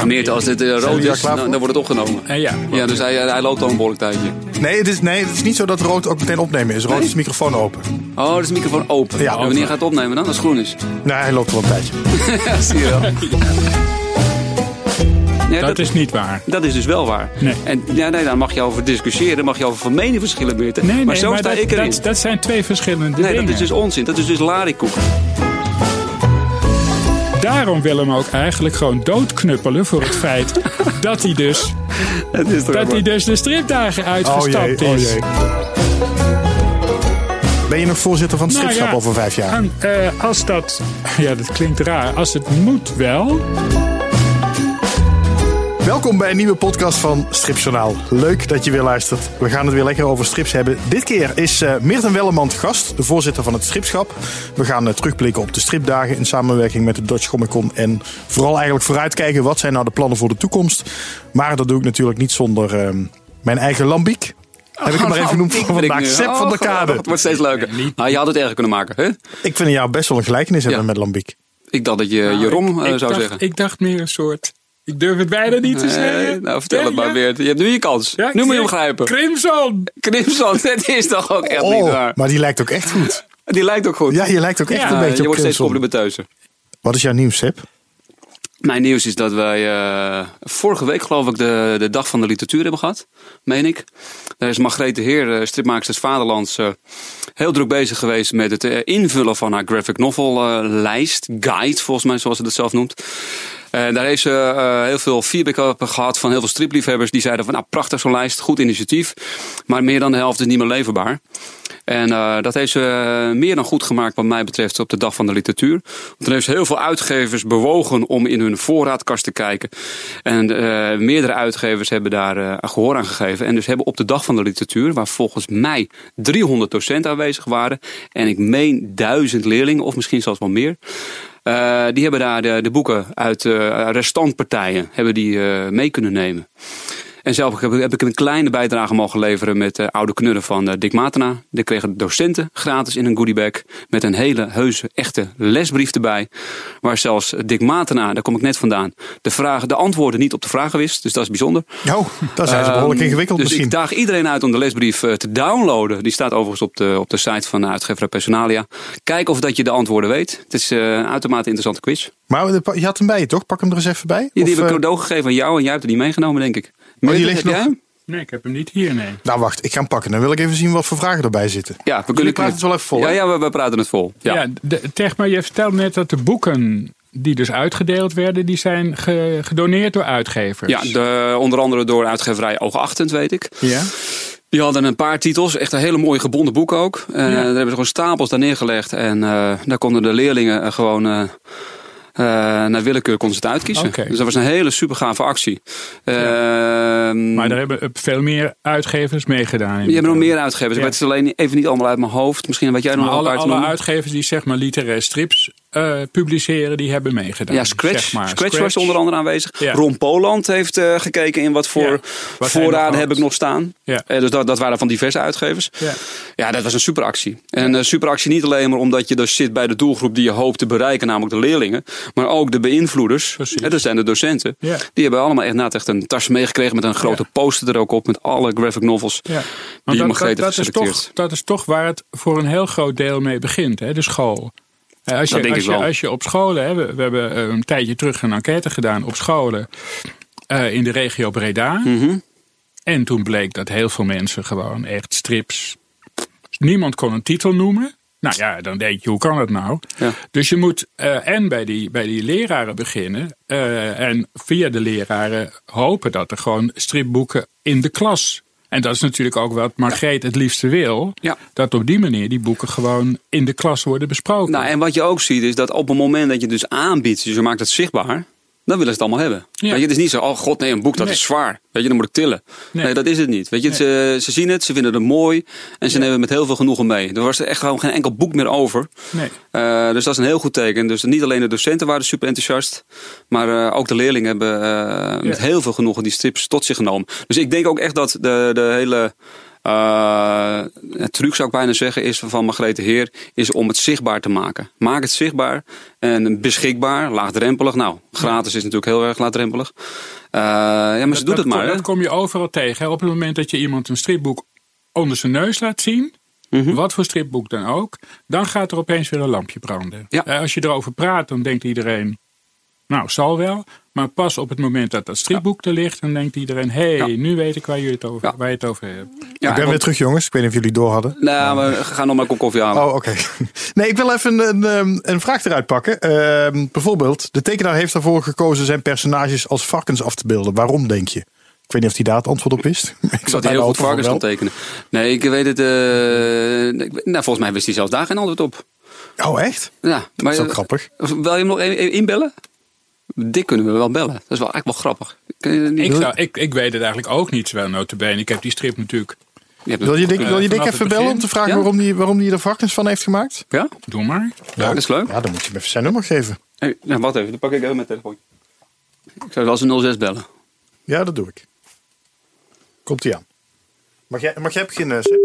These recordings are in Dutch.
gaan Meert, als dit eh, rood is, dan, wordt het opgenomen. Eh, ja, Ja, dus hij, hij loopt al een behoorlijk tijdje. Nee het, is, nee, het is niet zo dat rood ook meteen opnemen is. Rood Nee? is de microfoon open. Oh, dus de microfoon open. Ja, en wanneer open. gaat het opnemen dan? Als het groen is. Nee, hij loopt wel een tijdje. ja, zie je wel. Ja, dat is niet waar. Dat is dus wel waar. Nee. En ja, nee, daar mag je over discussiëren, mag je over van meningsverschillen Meert. Nee, nee, maar zo sta dat, ik erin. dat, dat zijn twee verschillende nee, dingen. dat is dus onzin. Dat is dus larikoek. Daarom willen we hem ook eigenlijk gewoon doodknuppelen voor het feit dat hij dus, is dat hij dus de stripdagen Oh uitgestapt jee, oh is. jee. Ben je nog voorzitter van het Nou stripschap ja, over vijf jaar? En, eh, als dat, ja, dat klinkt raar. Als het moet wel. Welkom bij een nieuwe podcast van Stripjournaal. Leuk dat je weer luistert. We gaan het weer lekker over strips hebben. Dit keer is uh, Meerten Welleman gast, de voorzitter van het Stripschap. We gaan uh, terugblikken op de stripdagen in samenwerking met de Dutch Comic Con. En vooral eigenlijk vooruitkijken, wat zijn nou de plannen voor de toekomst. Maar dat doe ik natuurlijk niet zonder uh, mijn eigen lambiek. Heb ik hem maar even genoemd voor vandaag. Sepp van der Kade. Het wordt steeds leuker. Nou, je had het erger kunnen maken, hè? Ik vind jou best wel een gelijkenis hebben Ja. met lambiek. Ik dacht dat je Jeroen Nou, ik, eh, ik zou dacht, zeggen. Ik dacht meer een soort. Ik durf het bijna niet te zeggen. nou, vertel Ja, het maar ja. weer. Je hebt nu je kans. Ja, nu moet je hem begrijpen. Crimson. Crimson, dat is toch ook echt niet Oh, waar. maar die lijkt ook echt goed. Die lijkt ook goed. Ja, je lijkt ook echt Ja, een beetje je op wordt steeds Crimson. complimenteuzer. Wat is jouw nieuws, Sepp? Mijn nieuws is dat wij eh, vorige week geloof ik de, de dag van de literatuur hebben gehad. Meen ik. Daar is Margrethe Heer, eh, stripmaakster des Vaderlands, eh, heel druk bezig geweest met het invullen van haar graphic novel eh, lijst. Guide, volgens mij, zoals ze dat zelf noemt. En daar heeft ze eh, heel veel feedback op gehad van heel veel stripliefhebbers. Die zeiden van nou prachtig zo'n lijst, goed initiatief. Maar meer dan de helft is niet meer leverbaar. En uh, dat heeft ze uh, meer dan goed gemaakt wat mij betreft op de dag van de literatuur. Want er heeft ze heel veel uitgevers bewogen om in hun voorraadkast te kijken. En uh, meerdere uitgevers hebben daar gehoor aan gegeven. En dus hebben op de dag van de literatuur, waar volgens mij 300 docenten aanwezig waren. En ik meen duizend leerlingen, of misschien zelfs wel meer. Uh, die hebben daar de, de boeken uit uh, restantpartijen hebben die, uh, mee kunnen nemen. En zelf heb, heb ik een kleine bijdrage mogen leveren met de oude knudden van uh, Dick Matena. Die kregen docenten gratis in een goodiebag. Met een hele heuse, echte lesbrief erbij. Waar zelfs Dick Matena, daar kom ik net vandaan, de, vragen, de antwoorden niet op de vragen wist. Dus dat is bijzonder. Oh, dat zijn ze behoorlijk ingewikkeld dus misschien. ik daag iedereen uit om de lesbrief uh, te downloaden. Die staat overigens op de, op de site van de uitgever Personalia. Kijk of dat je de antwoorden weet. Het is een uitermate interessante quiz. Maar je had hem bij je toch? Pak hem er eens even bij. Ja, die of, heb ik cadeau gegeven aan jou en jij hebt het niet meegenomen, denk ik. Oh, die ligt nog... jij? Nee, ik heb hem niet hier, nee. Nou, wacht, ik ga hem pakken. Dan wil ik even zien wat voor vragen erbij zitten. Ja, we kunnen praten het wel even vol. Ja, ja we, we praten het vol. Ja. Ja, de, Teg, maar je vertelde net dat de boeken die dus uitgedeeld werden, die zijn ge- gedoneerd door uitgevers. Ja, de, onder andere door uitgeverij Oogachtend, weet ik. Ja? Die hadden een paar titels, echt een hele mooie gebonden boeken ook. Uh, Daar hebben ze gewoon stapels daar neergelegd. En uh, daar konden de leerlingen uh, gewoon uh, naar willekeur konden ze het uitkiezen. Okay. Dus dat was een hele super gave actie. Ja. maar daar hebben veel meer uitgevers meegedaan. Je hebt nog meer uitgevers. Ja. Ik weet het alleen even niet allemaal uit mijn hoofd. Misschien weet jij nog wel alle, uit alle uitgevers die zeg maar literaire strips uh, publiceren, die hebben meegedaan. Ja, Scratch, zeg maar. Scratch, Scratch was onder andere aanwezig. Ja. Ron Poland heeft uh, gekeken in wat voor ja. wat voorraden heb ik nog staan. Ja. Uh, dus dat, dat waren van diverse uitgevers. Ja, ja dat was een superactie. En een superactie niet alleen maar omdat je dus zit bij de doelgroep die je hoopt te bereiken, namelijk de leerlingen. Maar ook de beïnvloeders. Dat zijn de docenten. Die hebben allemaal echt, echt een tas meegekregen met een grote poster er ook op. Met alle graphic novels ja. die dat, Margrethe dat, dat, is toch, dat is toch waar het voor een heel groot deel mee begint, hè? de school. Als je, dat denk als, ik je, wel. als je op scholen, hè, we, we hebben eh, een tijdje terug een enquête gedaan op scholen uh, in de regio Breda. Mm -hmm. En toen bleek dat heel veel mensen gewoon echt strips. Niemand kon een titel noemen. Nou ja, dan denk je, hoe kan dat nou? Ja. Dus je moet uh, en bij die, bij die leraren beginnen. Uh, en via de leraren hopen dat er gewoon stripboeken in de klas en dat is natuurlijk ook wat Margreet het liefste wil. Ja. Dat op die manier die boeken gewoon in de klas worden besproken. Nou, en wat je ook ziet is dat op het moment dat je dus aanbiedt, dus je maakt het zichtbaar, dan willen ze het allemaal hebben. Ja. Weet je, het is niet zo, oh god nee, een boek dat Nee. is zwaar. Weet je, dan moet ik tillen. Nee, Nee. dat is het niet. Weet je, ze, ze zien het, ze vinden het mooi en ze nemen het met heel veel genoegen mee. Er was er echt gewoon geen enkel boek meer over. Nee. Uh, dus dat is een heel goed teken. Dus niet alleen de docenten waren super enthousiast, maar uh, ook de leerlingen hebben uh, met heel veel genoegen die strips tot zich genomen. Dus ik denk ook echt dat de, de hele Eh, het truc zou ik bijna zeggen is van Margrethe Heer is om het zichtbaar te maken. Maak het zichtbaar en beschikbaar, laagdrempelig. Nou, gratis is natuurlijk heel erg laagdrempelig. Uh, ja, maar ze doet dat, het maar. Dat kom je overal tegen. Hè? Op het moment dat je iemand een stripboek onder zijn neus laat zien, mm wat voor stripboek dan ook, dan gaat er opeens weer een lampje branden. Ja. Uh, als je erover praat, dan denkt iedereen, nou, zal wel. Maar pas op het moment dat dat stripboek er ligt, dan denkt iedereen: hé, hey, nu weet ik waar, jullie het over, waar je het over hebt. Ja, ik ben weer terug, jongens. Ik weet niet of jullie door hadden. Nou, we gaan nog maar een kop koffie halen. Oh, oké. Nee, ik wil even een, een, een vraag eruit pakken. Uh, bijvoorbeeld, de tekenaar heeft ervoor gekozen zijn personages als varkens af te beelden. Waarom, denk je? Ik weet niet of hij daar het antwoord op wist. Ik zat heel goed varkens kan tekenen. Nee, ik weet het. Uh, nou, volgens mij wist hij zelfs daar geen antwoord op. Oh, echt? Ja, maar dat is ook grappig. Wil je hem nog even inbellen? Dik kunnen we wel bellen. Dat is wel eigenlijk wel grappig. Ik, zou, ik, ik weet het eigenlijk ook niet, zowel notabene. Ik heb die strip natuurlijk... Je wil je Dick, wil je Dick even bellen om te vragen ja? waarom hij waarom die er varkens van heeft gemaakt? Ja? Doe maar. Ja, dat is leuk. Ja, dan moet je hem even zijn nummer geven. Hey, nou, wacht even, dan pak ik even mijn telefoon. Ik zou wel eens 06 bellen. Ja, dat doe ik. Komt hij aan. Mag jij, mag jij beginnen, Sip?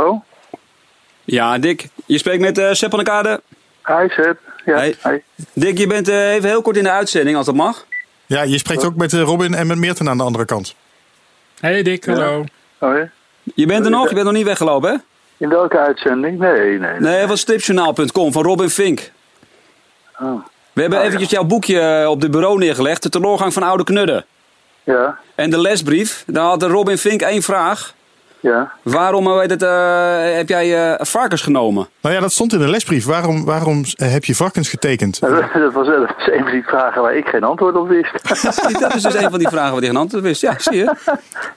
Hallo? Ja, Dick. Je spreekt met uh, Sepp van de Kade. Hi, Sepp. Ja, hey. hi. Dick, je bent uh, even heel kort in de uitzending, als dat mag. Ja, je spreekt ook met uh, Robin en met Meerten aan de andere kant. Hey Dick, hallo. Ja. Oh. Je bent er nog? Je bent nog niet weggelopen, hè? In welke uitzending? Nee, nee. Nee, nee van stripjournaal.com, van Robin Fink. Oh. We hebben oh, eventjes jouw boekje op de bureau neergelegd. De teloorgang van Oude Knudden. Ja. En de lesbrief. Daar had Robin Fink één vraag. Ja. Waarom weet het, uh, heb jij uh, varkens genomen? Nou ja, dat stond in de lesbrief. Waarom, waarom heb je varkens getekend? Dat, was, dat was een van die vragen waar ik geen antwoord op wist. dat is dus een van die vragen waar hij geen antwoord op wist. Ja, zie je.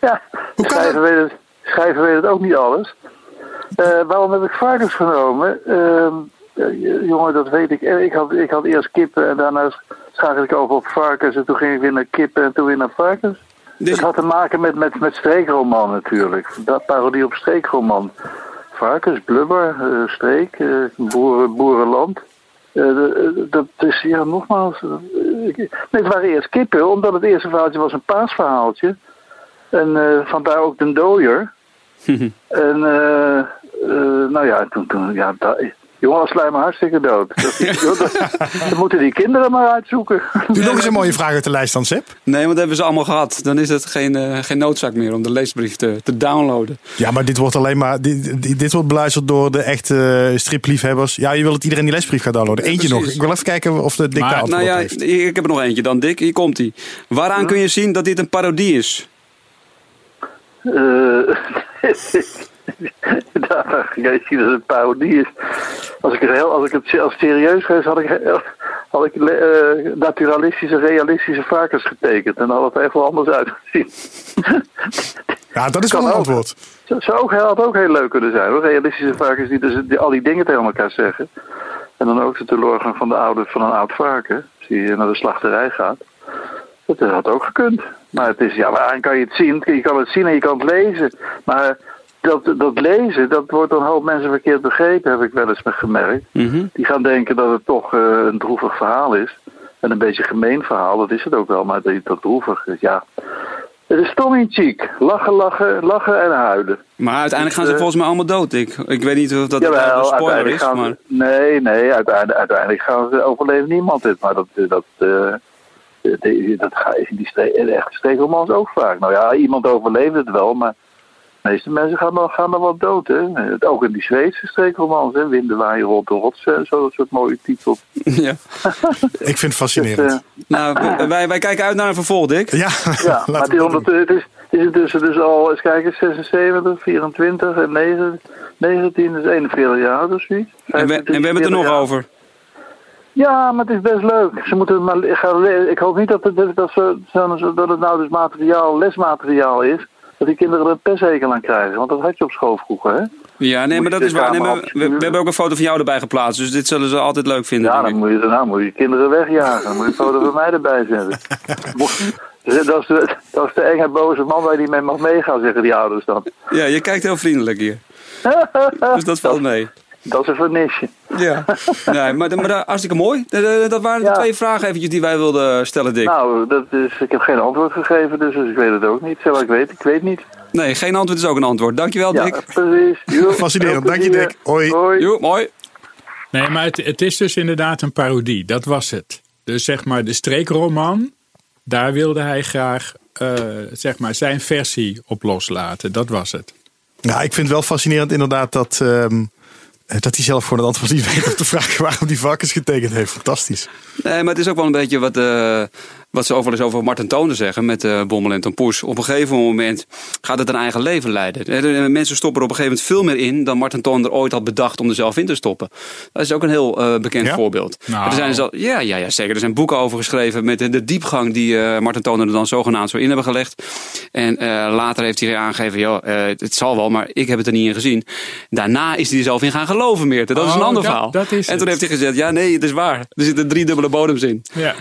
ja, Hoe kan schrijven, weet het, schrijven weet het ook niet alles. Uh, waarom heb ik varkens genomen? Ehm, jongen, dat weet ik. Ik had, ik had eerst kippen en daarna schakelde ik over op varkens. En toen ging ik weer naar kippen en toen weer naar varkens. Dus... Het had te maken met, met, met streekroman natuurlijk. Dat parodie op streekroman. Varkens, blubber, uh, streek, uh, boeren, boerenland. Uh, dat is, ja, nogmaals. nee, het waren eerst kippen, omdat het eerste verhaaltje was een paasverhaaltje. En vandaar ook de dooier. en, nou ja, toen, toen ja, dat, Jongen, slijm me hartstikke dood. Dat, moeten die kinderen maar uitzoeken. Doe nog eens een mooie vraag uit de lijst dan, Sip. Nee, want dat hebben ze allemaal gehad. Dan is het geen, uh, geen noodzaak meer om de leesbrief te, te downloaden. Ja, maar dit wordt alleen maar. Dit, dit wordt beluisterd door de echte stripliefhebbers. Ja, je wil dat iedereen die leesbrief gaat downloaden. Eentje ja, nog. Ik wil even kijken of de Dick daar nou ja, heeft. Ik heb er nog eentje dan, Dick. Hier komt hij. Waaraan ja. kun je zien dat dit een parodie is? Uh, Daar je ziet dat het een parodie is. Als ik het, heel, als ik het als serieus geweest had ik, had ik uh, naturalistische, realistische varkens getekend. En dan had het er echt wel anders uitgezien. Ja, dat is wel een antwoord. Zou ook, had ook heel leuk kunnen zijn hoor. Realistische varkens die, dus, die al die dingen tegen elkaar zeggen. En dan ook de teleurgang van, de oude, van een oud varken. Die naar de slachterij gaat. Dat had ook gekund. Maar het is, ja, waaraan kan je het zien? Je kan het zien en je kan het lezen. Maar dat, dat lezen, dat wordt door een hoop mensen verkeerd begrepen, heb ik wel eens gemerkt. Mm -hmm. Die gaan denken dat het toch uh, een droevig verhaal is. En een beetje gemeen verhaal, dat is het ook wel, maar dat, dat droevig is, ja. Het is toch niet chic. Lachen, lachen, lachen en huilen. Maar uiteindelijk gaan ze uh, volgens mij allemaal dood, ik. Ik weet niet of dat jawel, een spoiler is, gaan maar... Ze, nee, nee, uiteindelijk, uiteindelijk gaan ze overleven niemand dit. Maar dat, dat, uh, dat, dat ga je in die stre de echte streekromans ook vaak. Nou ja, iemand overleeft het wel, maar de meeste mensen gaan er, gaan er wel dood. Hè? Ook in die Zweedse streekromans, hè? Windewaaien rond de rotsen, zo soort mooie titels. Ja. Ik vind het fascinerend. Dus, nou, wij, wij kijken uit naar een vervolg, Dick. Ja, ja maar het is, onder, het is, is het dus, dus al, eens kijken, 76, 24 en 9, 19, dus 41 jaar of zoiets. En we, en we hebben het er nog jaar. over. Ja, maar het is best leuk. Ze moeten maar gaan Ik hoop niet dat het, dat, ze, dat het nou dus materiaal, lesmateriaal is. Dat die kinderen er een pesthekel aan krijgen. Want dat had je op school vroeger, hè? Ja, nee, maar dat is waar. Nee, maar we, we, hebben ook een foto van jou erbij geplaatst. Dus dit zullen ze altijd leuk vinden. Ja, dan moet je, nou, moet je kinderen wegjagen. Dan moet je een foto van mij erbij zetten. dat, is de, dat is de enge boze man waar je niet mee mag meegaan, zeggen die ouders dan. Ja, je kijkt heel vriendelijk hier. dus dat valt mee. Dat is een vernisje. Ja, nee, maar, maar hartstikke mooi. Dat, dat waren de Ja. twee vragen eventjes die wij wilden stellen, Dick. Nou, dat is, ik heb geen antwoord gegeven, dus, dus ik weet het ook niet. Zo, ik weet, ik weet niet. Nee, geen antwoord is ook een antwoord. Dankjewel, Ja, Dick. precies. Jo, Fascinerend. Dank je. Dick. Hoi. Hoi. Jo, mooi. Nee, maar het, het is dus inderdaad een parodie. Dat was het. Dus zeg maar de streekroman, daar wilde hij graag eh, zeg maar zijn versie op loslaten. Dat was het. Ja, ik vind het wel fascinerend inderdaad dat, ehm, dat hij zelf gewoon het antwoord niet weet op de vraag waarom die varkens getekend heeft. Fantastisch. Nee, maar het is ook wel een beetje wat, eh, wat ze eens over Martin Tonen zeggen met eh Bommel en Tompoes. Op een gegeven moment gaat het een eigen leven leiden. Eh, de- Mensen stoppen er op een gegeven moment veel meer in dan Martin Tonen er ooit had bedacht om er zelf in te stoppen. Dat is ook een heel eh, bekend Ja? voorbeeld. Nou. Er zijn zo, ja, ja, ja, zeker. Er zijn boeken over geschreven met de, de diepgang die eh Martin er dan zogenaamd zo in hebben gelegd. En eh, later heeft hij aangegeven, joh, eh, het, zal wel, maar ik heb het er niet in gezien. Daarna is hij er zelf in gaan geloven meer. Dat is Oh, een ander dat- verhaal. dat is en toen het. heeft hij gezegd, ja nee, het is waar. Er zitten drie dubbele bodems in. Ja.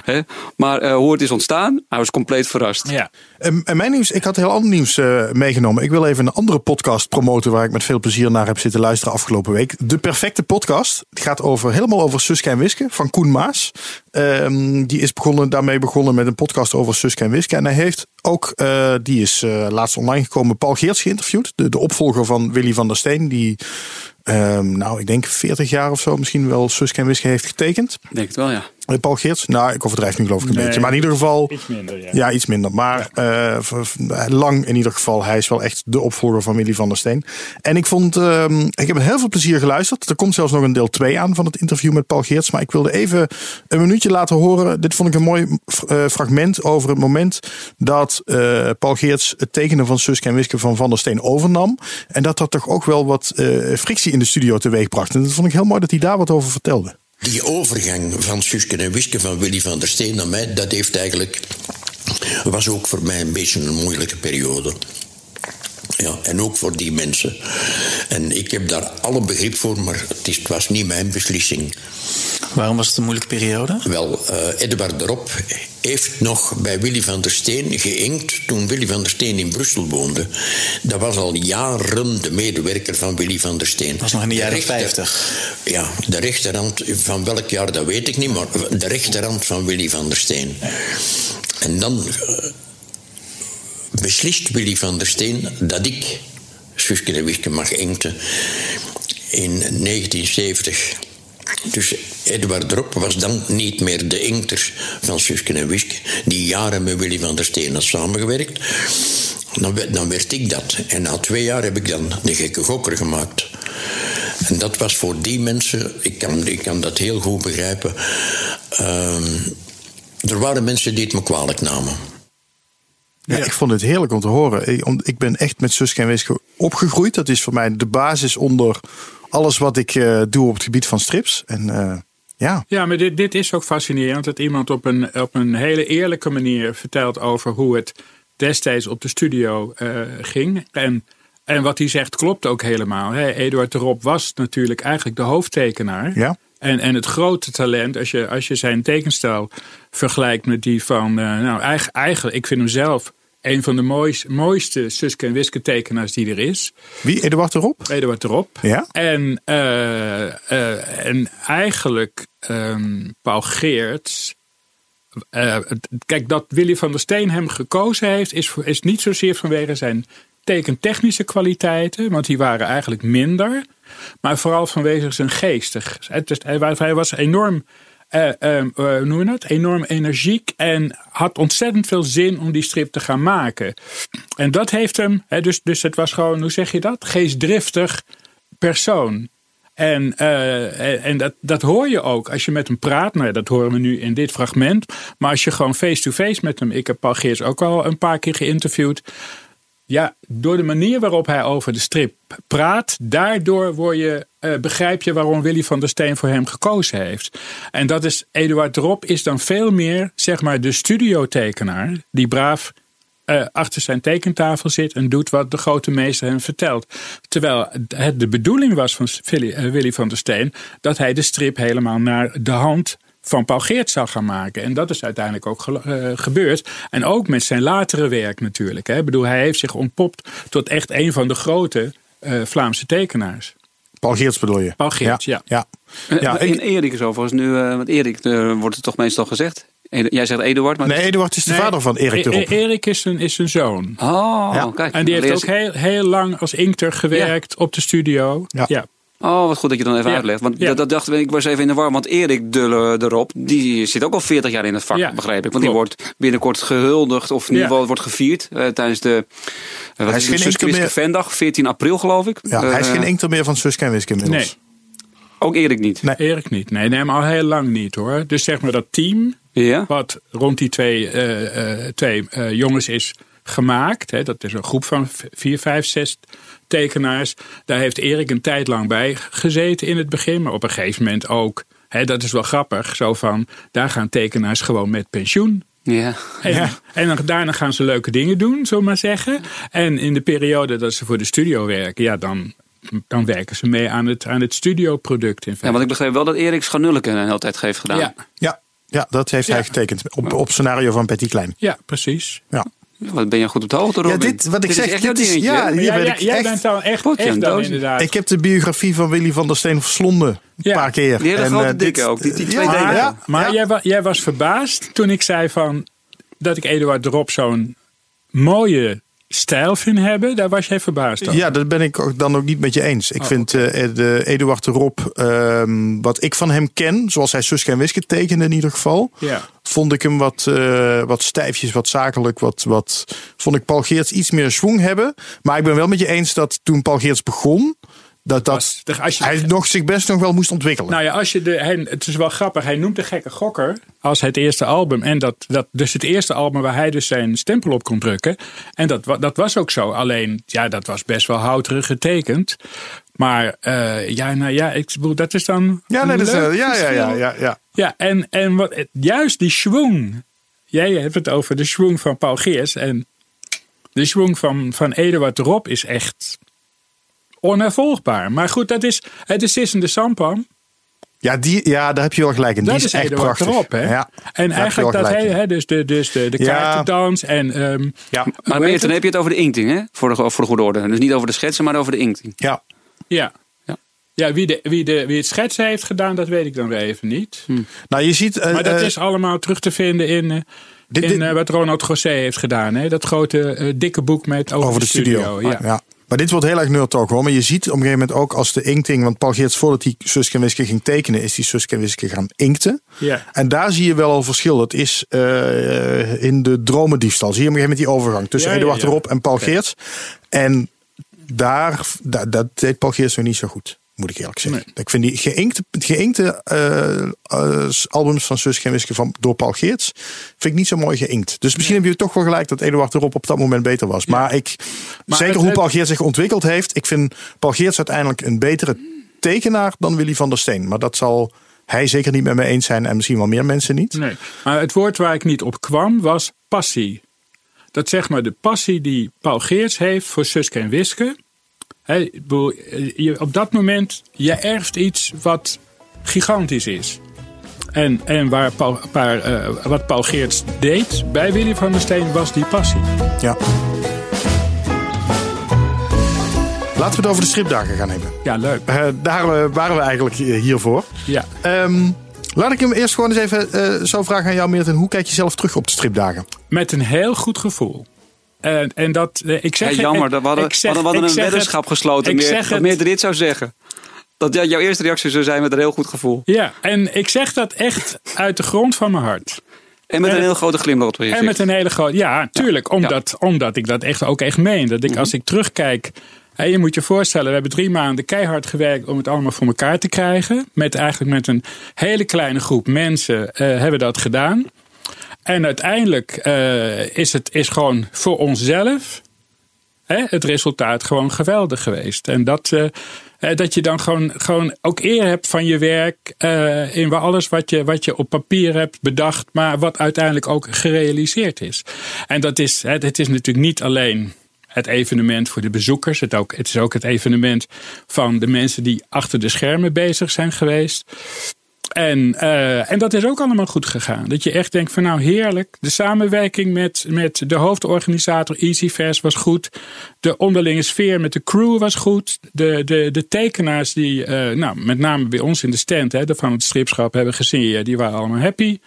Maar eh, hoe het is ontstaan, hij was compleet verrast. Ja. En, en mijn nieuws, ik had heel ander nieuws eh, meegenomen. Ik wil even een andere podcast promoten waar ik met veel plezier naar heb zitten luisteren afgelopen week. De Perfecte Podcast. Het gaat over, helemaal over Suske en Wiske van Koen Maas. Ehm, die is begonnen, daarmee begonnen met een podcast over Suske en Wiske. En hij heeft ook, eh, die is eh, laatst online gekomen, Paul Geerts geïnterviewd. De, de opvolger van Willy van der Steen. Die, ehm, nou ik denk 40 jaar of zo misschien wel Suske en Wiske heeft getekend. Ik denk het wel, ja. Paul Geerts? Nou, ik overdrijf nu geloof ik een Nee. beetje. Maar in ieder geval... Iets minder, ja. Ja, iets minder. Maar eh, lang in ieder geval. Hij is wel echt de opvolger van Willy van der Steen. En ik vond, ehm, ik heb met heel veel plezier geluisterd. Er komt zelfs nog een deel 2 aan van het interview met Paul Geerts. Maar ik wilde even een minuutje laten horen. Dit vond ik een mooi eh, fragment over het moment dat eh, Paul Geerts het tekenen van Suske en Wiske van Van der Steen overnam. En dat dat toch ook wel wat frictie in de studio teweeg bracht. En dat vond ik heel mooi dat hij daar wat over vertelde. Die overgang van Suske en Wiske van Willy van der Steen naar mij, dat heeft eigenlijk, was ook voor mij een beetje een moeilijke periode. Ja, en ook voor die mensen. En ik heb daar alle begrip voor, maar het, is, het was niet mijn beslissing. Waarom was het een moeilijke periode? Wel, eh Edward de Rob heeft nog bij Willy van der Steen geïnkt toen Willy van der Steen in Brussel woonde. Dat was al jaren de medewerker van Willy van der Steen. Dat was nog in de jaren rechter- 50. Ja, de rechterhand van welk jaar dat weet ik niet, maar de rechterhand van Willy van der Steen. En dan eh, beslist Willy van der Steen dat ik Suske en Wiske mag inkten in 1970. Dus Edward Drop was dan niet meer de inkter van Suske en Wiske, die jaren met Willy van der Steen had samengewerkt. Dan, werd- dan werd ik dat. En na twee jaar heb ik dan de gekke gokker gemaakt. En dat was voor die mensen, ik kan, ik kan dat heel goed begrijpen. ehm, er waren mensen die het me kwalijk namen. Ja, ik vond het heerlijk om te horen. Ik, om- ik ben echt met Suske en Wiske opgegroeid. Dat is voor mij de basis onder alles wat ik eh, doe op het gebied van strips. En eh, ja, Ja, maar dit, dit is ook fascinerend dat iemand op een, op een hele eerlijke manier vertelt over hoe het destijds op de studio eh, ging. En, en wat hij zegt klopt ook helemaal. Eduard de Rob was natuurlijk eigenlijk de hoofdtekenaar. Ja. En, en het grote talent, als je, als je zijn tekenstijl vergelijkt met die van. eh, nou, eigenlijk, eigenlijk, ik vind hem zelf een van de moois- mooiste Suske en Wiske tekenaars die er is. wie? Eduard erop? Eduard de Rob. Ja. En, eh, eh, en eigenlijk ehm, Paul Geerts. kijk, dat Willy van der Steen hem gekozen heeft, is, is niet zozeer vanwege zijn tekentechnische kwaliteiten, want die waren eigenlijk minder. Maar vooral vanwege zijn geestig. Hij wa- hij was enorm, eh, eh, eh, hoe noem je dat? enorm energiek en had ontzettend veel zin om die strip te gaan maken. En dat heeft hem, dus, dus het was gewoon, hoe zeg je dat? Geestdriftig persoon. En, eh, en dat, dat hoor je ook als je met hem praat. Nou, dat horen we nu in dit fragment. Maar als je gewoon face-to-face met hem. Ik heb Paul Geers ook al een paar keer geïnterviewd. Ja, door de manier waarop hij over de strip praat, daardoor word je, eh, begrijp je waarom Willy van der Steen voor hem gekozen heeft. En dat is, Eduard Drop is dan veel meer, zeg maar, de studiotekenaar die braaf eh, achter zijn tekentafel zit en doet wat de grote meester hem vertelt. Terwijl het de bedoeling was van Willy, eh, Willy van der Steen dat hij de strip helemaal naar de hand van Paul Geert zou gaan maken. En dat is uiteindelijk ook eh, gebeurd. En ook met zijn latere werk natuurlijk. Hè. Ik bedoel, hij heeft zich ontpopt tot echt een van de grote eh, Vlaamse tekenaars. Paul Geerts bedoel je? Paul Geerts, ja. Ja, Ja, ja en ik- Erik is overigens nu, eh, want Erik eh, wordt het toch meestal gezegd. Jij zegt Eduard, maar... nee, Eduard is de Nee, vader van Erik de E- Erik is een, is een zoon. Oh, Ja. kijk. En die dan heeft ook heel, heel lang als inkter gewerkt op de studio. Ja. ja. Oh, wat goed dat je dan even Ja. uitlegt. Want Ja. dat, dacht ik, ik was even in de war. Want Erik de Rob, die zit ook al 40 jaar in het vak, Ja, begreep ik. Want die wordt binnenkort gehuldigd, of in ieder Ja. geval wordt gevierd eh, tijdens de uh, wat is is geen Suske. Vendag, 14 april geloof ik. Ja, hij is Eh, geen inkter meer van Suske en Wiske inmiddels. Nee, Ook Erik niet. Nee. Erik niet. Nee, nee, maar al heel lang niet hoor. Dus zeg maar dat team Ja? wat rond die twee, eh, eh, twee eh, jongens is gemaakt. Hè, dat is een groep van vier, vijf, zes tekenaars. Daar heeft Erik een tijd lang bij gezeten in het begin. Maar op een gegeven moment ook. Hè, dat is wel grappig. Zo van, daar gaan tekenaars gewoon met pensioen. Ja. En, en dan, daarna gaan ze leuke dingen doen, zullen we maar zeggen. En in de periode dat ze voor de studio werken, ja, dan, dan werken ze mee aan het, aan het studioproduct. In ja, want ik begreep wel dat Erik Scharnulleke een hele tijd heeft gedaan. ja, Ja, ja, dat heeft Ja. hij getekend op, op scenario van Betty Klein. ja, precies. Ja, Wat ben je goed op de hoogte, ja Robin? dit, wat ik Dit zeg, is echt jouw dit is, dingetje, ja, hier Ja, ben ja, ik jij echt, bent dan echt, Potje echt en dan doos. inderdaad. ik heb de biografie van Willy van der Steen verslonden een Ja. paar keer. Die hele En, grote eh, dikke dit- ook, die- die ja, twee delen. Ja, maar ja. Jij, wa- jij was verbaasd toen ik zei van dat ik Eduard Drop zo'n mooie stijl vind hebben. Daar was jij verbaasd over. Ja, dat ben ik dan ook niet met je eens. Ik Oh, vind eh, de Eduard de Rob, ehm, wat ik van hem ken, zoals hij Suske en Wiske tekende in ieder geval, Ja. vond ik hem wat, eh, wat stijfjes, wat zakelijk, wat, wat vond ik Paul Geerts iets meer schwung hebben. Maar ik ben wel met je eens dat toen Paul Geerts begon, dat, dat als je- hij nog zich best nog wel moest ontwikkelen. Nou ja, als je de, hij, het is wel grappig. Hij noemt de gekke gokker als het eerste album. En dat, dat dus het eerste album waar hij dus zijn stempel op kon drukken. En dat, dat was ook zo. Alleen, ja, dat was best wel houterig getekend. Maar eh, ja, nou ja, ik bedoel, dat is dan. ja, nee, dat is, eh, ja, ja, ja, ja, ja. Ja, en, en wat, het- juist die schwung. Jij hebt het over de schwung van Paul Geers. En de schwung van, van Eduard Rob is echt onhervolgbaar. Maar goed, dat is het is Sissende Sampan. Ja, die, ja, daar heb je wel gelijk in. Dat die is is echt Eduard prachtig. Rob, hè? Ja, en eigenlijk dat hij, in. hè, dus de, dus de, de Ja. kaartendans en... ehm, Ja, Maar dan heb je het over de inkting, hè? Voor de, voor de goede orde. Dus niet over de schetsen, maar over de inkting. ja. Ja. Ja. Ja, wie, de, wie, de, wie het schetsen heeft gedaan, dat weet ik dan weer even niet. Nou, je ziet. eh, Maar dat eh, is allemaal terug te vinden in, eh, dit- in eh, wat Ronald José heeft gedaan. Hè? Dat grote eh, dikke boek met over, over de studio. Ja. ja. Maar dit wordt heel erg nerd talk hoor. Maar je ziet op een gegeven moment ook als de inkting. Want Paul Geerts voordat hij Suske en Wiske ging tekenen. Is die Suske en Wiske gaan inkten. Ja. En daar zie je wel al verschil. Dat is eh, in de dromendiefstal. Zie je op een gegeven moment die overgang tussen Ja, Eduard ja. Rob en Paul Geerts. En daar, daar, dat deed Paul Geerts nog niet zo goed. Moet ik eerlijk zeggen. Ik vind die geïnkte, geïnkte eh, eh, albums van Suske en Wiske van, door Paul Geerts. Vind ik niet zo mooi geïnkt. Dus misschien heb je toch wel gelijk dat Eduard Rob op dat moment beter was. Maar ik, Maar zeker hoe Paul Geerts zich ontwikkeld heeft. Ik vind Paul Geerts uiteindelijk een betere tekenaar dan Willy van der Steen. Maar dat zal hij zeker niet met me eens zijn. En misschien wel meer mensen niet. Nee. Maar het woord waar ik niet op kwam was passie. Dat zeg maar de passie die Paul Geerts heeft voor Suske en Wiske. Eh, je, op dat moment, je erft iets wat gigantisch is. En, en waar Paul, waar, eh, wat Paul Geerts deed bij Willy van der Steen was die passie. Ja. Laten we het over de stripdagen gaan hebben. Ja, leuk. Eh, daar eh, waren we eigenlijk hiervoor. Ja. Ehm, laat ik hem eerst gewoon eens even zo vragen aan jou, Meerten. Hoe kijk je zelf terug op de stripdagen? Met een heel goed gevoel. En, en dat, eh, ik zeg jammer, we hadden, ik zeg- we hadden een het- weddenschap gesloten. ik Meer, zeg dat Meert dit zou zeggen. Dat jou- jouw eerste reactie zou zijn met een heel goed gevoel. Ja, en ik zeg dat echt uit de grond van mijn hart. En met En- een heel grote glimlach op je En met een hele grote. Ja, tuurlijk. Omdat, omdat ik dat echt ook echt meen. Dat ik als ik terugkijk. Hè, je moet je voorstellen, we hebben drie maanden keihard gewerkt om het allemaal voor elkaar te krijgen. Met eigenlijk met een hele kleine groep mensen eh, hebben we dat gedaan. En uiteindelijk eh, is het is gewoon voor onszelf hè, het resultaat gewoon geweldig geweest. En dat, eh, eh, dat je dan gewoon, gewoon ook eer hebt van je werk. eh, in alles wat je, wat je op papier hebt bedacht, maar wat uiteindelijk ook gerealiseerd is. En dat is, het is natuurlijk niet alleen het evenement voor de bezoekers. Het, ook, het is ook het evenement van de mensen die achter de schermen bezig zijn geweest. En, uh, en dat is ook allemaal goed gegaan. Dat je echt denkt van nou heerlijk. De samenwerking met, met de hoofdorganisator Easyfest was goed. De onderlinge sfeer met de crew was goed. De, de, de tekenaars die uh, nou, met name bij ons in de stand hè, van het stripschap hebben gezien. Die waren allemaal happy.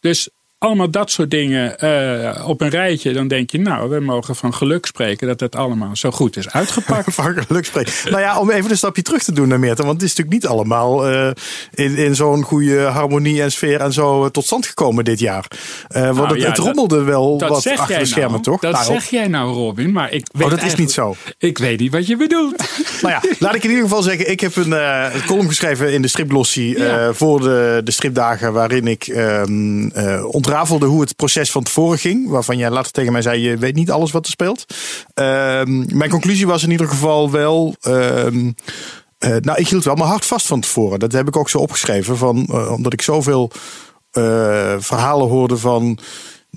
Dus allemaal dat soort dingen uh, op een rijtje. Dan denk je, nou, we mogen van geluk spreken dat het allemaal zo goed is uitgepakt. van geluk spreken. nou ja, om even een stapje terug te doen naar Meerten. Want het is natuurlijk niet allemaal uh, in, in zo'n goede harmonie en sfeer en zo tot stand gekomen dit jaar. Uh, want nou, het, ja, het, rommelde dat, wel wat achter de schermen, nou, toch? Dat zeg jij nou, Robin. Maar ik weet oh, dat is niet zo. Ik weet niet wat je bedoelt. nou ja, laat ik in ieder geval zeggen. Ik heb een, een column geschreven in de Striplossie ja. voor de, de stripdagen. Waarin ik um, ontrafelde hoe het proces van tevoren ging. Waarvan jij later tegen mij zei, je weet niet alles wat er speelt. Uh, mijn conclusie was in ieder geval wel... Uh, uh, nou, ik hield wel mijn hart vast van tevoren. Dat heb ik ook zo opgeschreven. Van, uh, omdat ik zoveel uh, verhalen hoorde van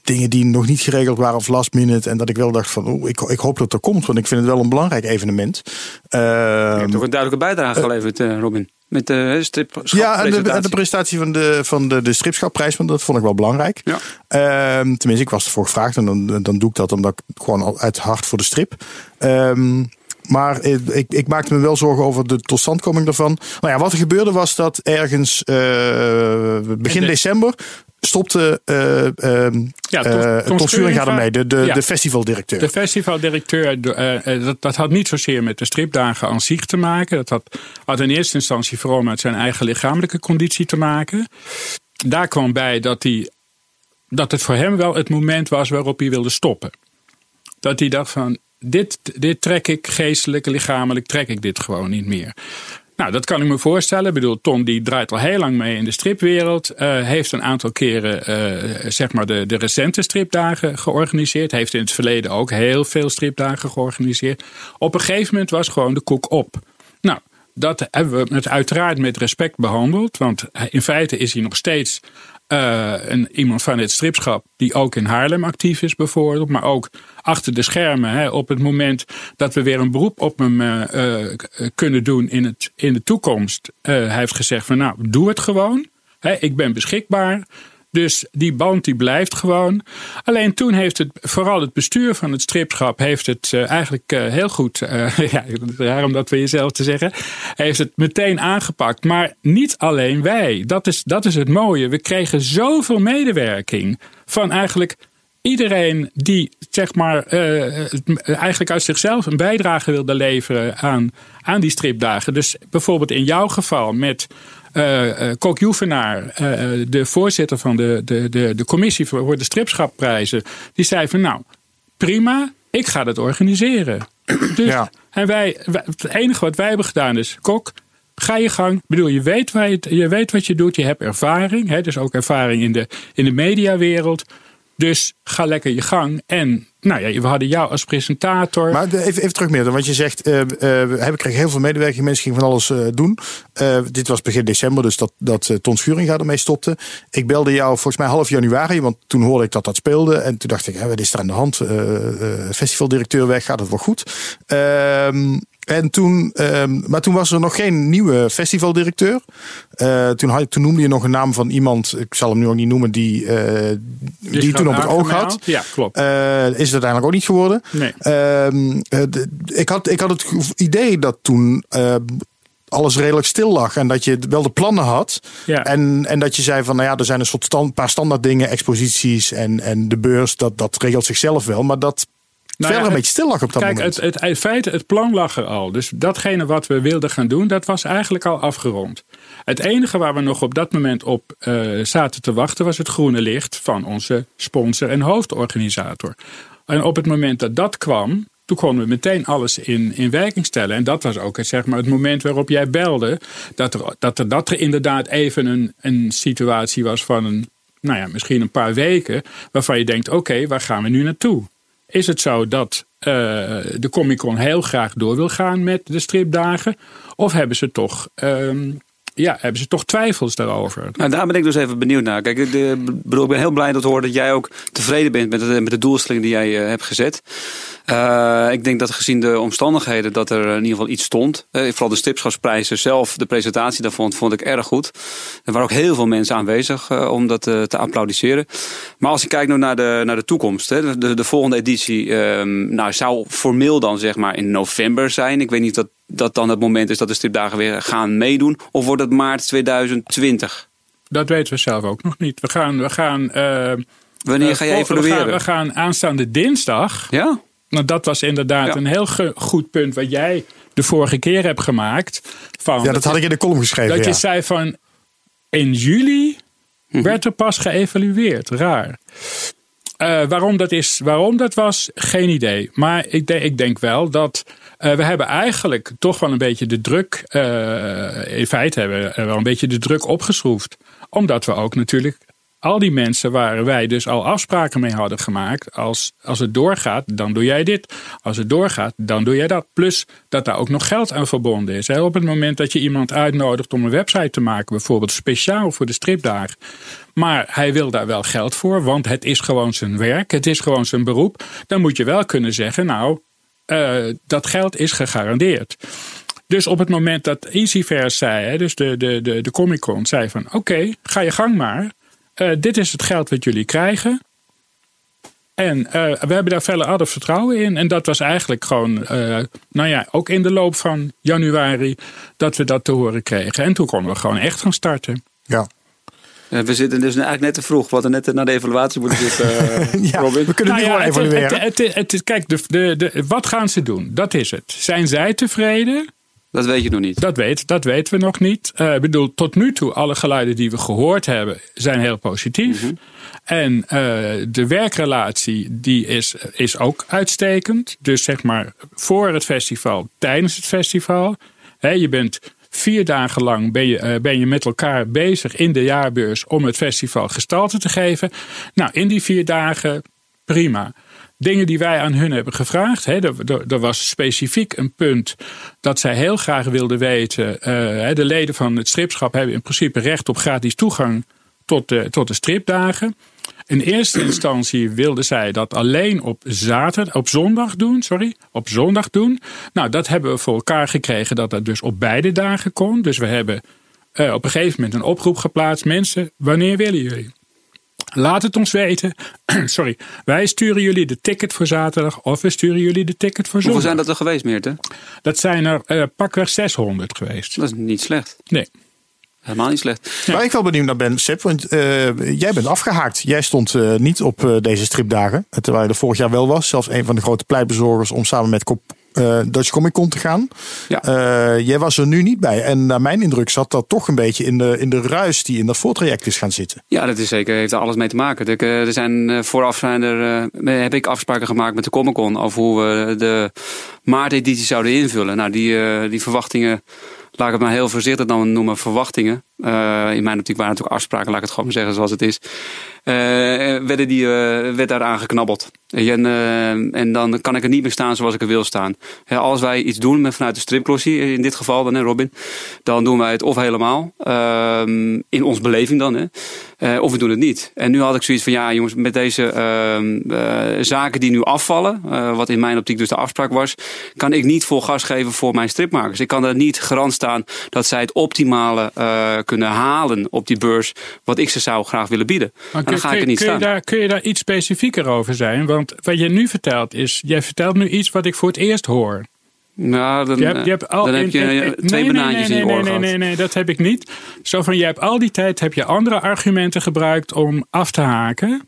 dingen die nog niet geregeld waren of last minute. En dat ik wel dacht van, oh, ik, ik hoop dat er komt. Want ik vind het wel een belangrijk evenement. Uh, je hebt toch een duidelijke bijdrage geleverd, Robin? Met de strip Ja, en de, de, presentatie van de, van de, de stripschapprijs, want dat vond ik wel belangrijk. Ja. Um, tenminste, ik was ervoor gevraagd en dan, dan doe ik dat omdat ik gewoon uit hart voor de strip. Um, maar ik, ik, maakte me wel zorgen over de totstandkoming daarvan. Nou ja, wat er gebeurde was dat ergens uh, begin de, december stopte uh, uh, ja, Tom, Tom Sturing ermee, de, de, ja. de festivaldirecteur. De festivaldirecteur, uh, dat, dat had niet zozeer met de stripdagen aan zich te maken. Dat had, had in eerste instantie vooral met zijn eigen lichamelijke conditie te maken. Daar kwam bij dat, hij, dat het voor hem wel het moment was waarop hij wilde stoppen. Dat hij dacht van, dit, dit trek ik geestelijk, lichamelijk, trek ik dit gewoon niet meer. Nou, dat kan ik me voorstellen. Ik bedoel, Ton die draait al heel lang mee in de stripwereld. Uh, heeft een aantal keren uh, zeg maar de, de recente stripdagen georganiseerd. Heeft in het verleden ook heel veel stripdagen georganiseerd. Op een gegeven moment was gewoon de koek op. Nou, dat hebben we met, uiteraard met respect behandeld. Want in feite is hij nog steeds een, iemand van het stripschap die ook in Haarlem actief is bijvoorbeeld. Maar ook achter de schermen hè, op het moment dat we weer een beroep op hem uh, uh, kunnen doen in, het, in de toekomst. hij heeft gezegd van nou doe het gewoon. Hè, ik ben beschikbaar. Dus die band die blijft gewoon. Alleen toen heeft het, vooral het bestuur van het stripschap, heeft het eigenlijk heel goed, ja, raar om dat voor jezelf te zeggen, heeft het meteen aangepakt. Maar niet alleen wij. Dat is, dat is het mooie. We kregen zoveel medewerking van eigenlijk iedereen die zeg maar, eigenlijk uit zichzelf een bijdrage wilde leveren aan, aan die stripdagen. Dus bijvoorbeeld in jouw geval met uh, Kok Joevenaar, uh, de voorzitter van de, de, de, de commissie voor de stripschapprijzen, die zei van nou, prima, ik ga dat organiseren. dus, ja. En wij, wij, het enige wat wij hebben gedaan is, Kok, ga je gang. Ik bedoel, je weet, waar je, je weet wat je doet, je hebt ervaring, hè, dus ook ervaring in de, in de mediawereld. Dus ga lekker je gang. En nou ja, we hadden jou als presentator. Maar even, even terug meer, want je zegt, uh, uh, we kregen heel veel medewerking, mensen gingen van alles uh, doen. dit was begin december, dus dat, dat Ton Schuringa ermee stopte. Ik belde jou volgens mij half januari, want toen hoorde ik dat dat speelde. En toen dacht ik, wat is er aan de hand? festivaldirecteur weg, gaat het wel goed? Ehm, en toen, um, maar toen was er nog geen nieuwe festivaldirecteur. Uh, toen, had, toen noemde je nog een naam van iemand, ik zal hem nu ook niet noemen, die, uh, die, die toen op het oog had. Ja, klopt. Uh, is uiteindelijk ook niet geworden. Nee. Ehm, ik, had, ik had het idee dat toen alles redelijk stil lag. En dat je wel de plannen had. Ja. En, en dat je zei van, nou ja, er zijn een soort stand, paar standaard dingen, exposities en, en de beurs, dat, dat regelt zichzelf wel. Maar dat nou verder ja, een beetje stil lag op dat kijk, moment. Kijk, het, het, feit, het plan lag er al. Dus datgene wat we wilden gaan doen, dat was eigenlijk al afgerond. Het enige waar we nog op dat moment op uh, zaten te wachten was het groene licht van onze sponsor en hoofdorganisator. En op het moment dat dat kwam, toen konden we meteen alles in, in werking stellen. En dat was ook zeg maar, het moment waarop jij belde. Dat er, dat er, dat er inderdaad even een, een situatie was van een, nou ja, misschien een paar weken. Waarvan je denkt: oké, waar gaan we nu naartoe? Is het zo dat uh, de Comic Con heel graag door wil gaan met de stripdagen? Of hebben ze toch um, ja, hebben ze toch twijfels daarover. Nou, daar ben ik dus even benieuwd naar. Kijk, bedoel, ik ben heel blij dat horen dat jij ook tevreden bent met de, met de doelstelling die jij uh, hebt gezet. Uh, ik denk dat gezien de omstandigheden dat er in ieder geval iets stond. Uh, vooral de stipschapsprijzen zelf, de presentatie daarvan vond ik erg goed. Er waren ook heel veel mensen aanwezig om dat te applaudisseren. Maar als ik kijk nu naar de, naar de toekomst. Hè, de, de volgende editie um, nou, zou formeel dan zeg maar in november zijn. Ik weet niet dat dat dan het moment is dat de stripdagen weer gaan meedoen. Of wordt het maart 2020? Dat weten we zelf ook nog niet. We gaan... We gaan Wanneer ga je evalueren? We gaan, we gaan aanstaande dinsdag... Ja? Nou, dat was inderdaad ja. een heel goed punt wat jij de vorige keer hebt gemaakt. Van ja, dat had ik in de column geschreven. Dat ja. je zei van in juli hm. werd er pas geëvalueerd. Raar. Uh, waarom, dat is, waarom dat was, geen idee. Maar ik, de, ik denk wel dat uh, we hebben eigenlijk toch wel een beetje de druk, uh, in feite hebben we wel een beetje de druk opgeschroefd. Omdat we ook natuurlijk al die mensen waar wij dus al afspraken mee hadden gemaakt. Als, als het doorgaat, dan doe jij dit. Als het doorgaat, dan doe jij dat. Plus dat daar ook nog geld aan verbonden is. Op het moment dat je iemand uitnodigt om een website te maken, bijvoorbeeld speciaal voor de stripdagen. Maar hij wil daar wel geld voor, want het is gewoon zijn werk. Het is gewoon zijn beroep. Dan moet je wel kunnen zeggen, nou, uh, dat geld is gegarandeerd. Dus op het moment dat Easyverse zei, hè, dus de, de, de, de Comic Con, zei van oké, ga je gang maar. Uh, dit is het geld wat jullie krijgen. En uh, we hebben daar verder alle vertrouwen in. En dat was eigenlijk gewoon, nou ja, ook in de loop van januari dat we dat te horen kregen. En toen konden we gewoon echt gaan starten. Ja. We zitten dus eigenlijk net te vroeg. Wat er net naar de evaluatie moeten zitten, ja, Robin. We kunnen nou nu ja, gewoon evalueren. Het, het, het, kijk, de, de, de, wat gaan ze doen? Dat is het. Zijn zij tevreden? Dat weet je nog niet. Dat, weet, dat weten we nog niet. Uh, ik bedoel, tot nu toe, alle geluiden die we gehoord hebben, zijn heel positief. Mhm. En uh, de werkrelatie, die is, is ook uitstekend. Dus zeg maar, voor het festival, tijdens het festival. Hè, je bent vier dagen lang ben je, uh, ben je met elkaar bezig in de jaarbeurs om het festival gestalte te geven. Nou, in die vier dagen, prima dingen die wij aan hun hebben gevraagd. Hè, er, was specifiek een punt dat zij heel graag wilden weten. Uh, de leden van het stripschap hebben in principe recht op gratis toegang tot de, tot de stripdagen. In eerste instantie wilden zij dat alleen op zaterdag, op zondag doen, sorry, op zondag doen. Nou, dat hebben we voor elkaar gekregen dat dat dus op beide dagen kon. Dus we hebben uh, op een gegeven moment een oproep geplaatst. Mensen, wanneer willen jullie? Laat het ons weten. Sorry. Wij sturen jullie de ticket voor zaterdag of we sturen jullie de ticket voor zondag. Hoeveel zijn dat er geweest, Meerte? Dat zijn er uh, pakweg 600 geweest. Dat is niet slecht. Nee. Helemaal niet slecht. Waar ik wel benieuwd naar ben, Sip, want uh, jij bent afgehaakt. Jij stond uh, niet op uh, deze stripdagen, terwijl je er vorig jaar wel was. Zelfs een van de grote pleitbezorgers om samen met Kop uh, Dutch Comic Con te gaan. Ja. Uh, jij was er nu niet bij. En naar mijn indruk zat dat toch een beetje in de, in de ruis die in dat voortraject is gaan zitten. Ja, dat is zeker, heeft er alles mee te maken. Er, er zijn, vooraf zijn er, uh, heb ik afspraken gemaakt met de Comic Con over hoe we de maarteditie zouden invullen. Nou, die, die verwachtingen, laat ik het maar heel voorzichtig dan noemen, verwachtingen. In mijn optiek waren natuurlijk afspraken, laat ik het gewoon zeggen zoals het is. werden die, werd daar aangeknabbeld. En, en dan kan ik er niet meer staan zoals ik er wil staan. Als wij iets doen met, vanuit de stripklossie, in dit geval dan, hè, Robin, dan doen wij het of helemaal, uh, in ons beleving dan, hè, of we doen het niet. En nu had ik zoiets van, ja jongens, met deze zaken die nu afvallen, wat in mijn optiek dus de afspraak was, kan ik niet vol gas geven voor mijn stripmakers. Ik kan er niet garant staan dat zij het optimale kunnen halen op die beurs, wat ik ze zou graag willen bieden. Maar dan ga ik er niet kun staan. Je daar, kun je daar iets specifieker over zijn? Want wat je nu vertelt is, jij vertelt nu iets wat ik voor het eerst hoor. Nou, dan, je hebt, je hebt al, dan heb je in, in, twee nee, banaantjes nee, nee, in je oor nee, gehad. nee, nee, nee, dat heb ik niet. Zo van, je hebt al die tijd heb je andere argumenten gebruikt om af te haken.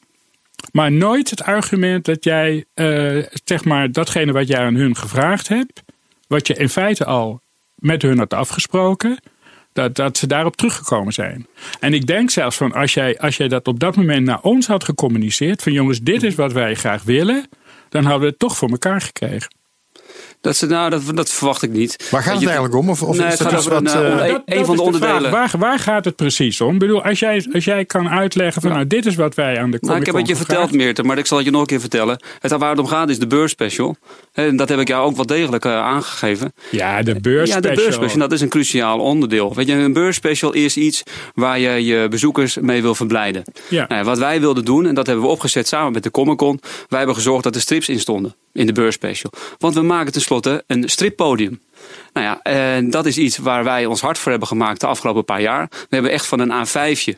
Maar nooit het argument dat jij, uh, zeg maar, datgene wat jij aan hun gevraagd hebt, wat je in feite al met hun had afgesproken, dat, dat ze daarop teruggekomen zijn. En ik denk zelfs van als jij, als jij dat op dat moment naar ons had gecommuniceerd, van jongens, dit is wat wij graag willen, dan hadden we het toch voor elkaar gekregen. Dat, ze, nou, dat, dat verwacht ik niet. Waar gaat het eigenlijk om? Of, of Nee, is dat gaat wat... een, eh, eh, Dat- een dat van de onderdelen. Waar, waar gaat het precies om? Ik bedoel, als jij, als jij kan uitleggen van nou, dit is wat wij aan de Nou, ik heb het je verteld. Meerte, maar ik zal het je nog een keer vertellen. Het waar het om gaat is de beursspecial. En dat heb ik jou ook wel degelijk eh, aangegeven. Ja, de beurs Ja, de beursspecial, dat is een cruciaal onderdeel. Weet je, een beursspecial is iets waar je je bezoekers mee wil verblijden. Ja. Nou, wat wij wilden doen, en dat hebben we opgezet samen met de Comic Con. Wij hebben gezorgd dat er strips in stonden in de beursspecial. Want we maken tenslotte een strippodium. Nou ja, en dat is iets waar wij ons hard voor hebben gemaakt de afgelopen paar jaar. We hebben echt van een A5'tje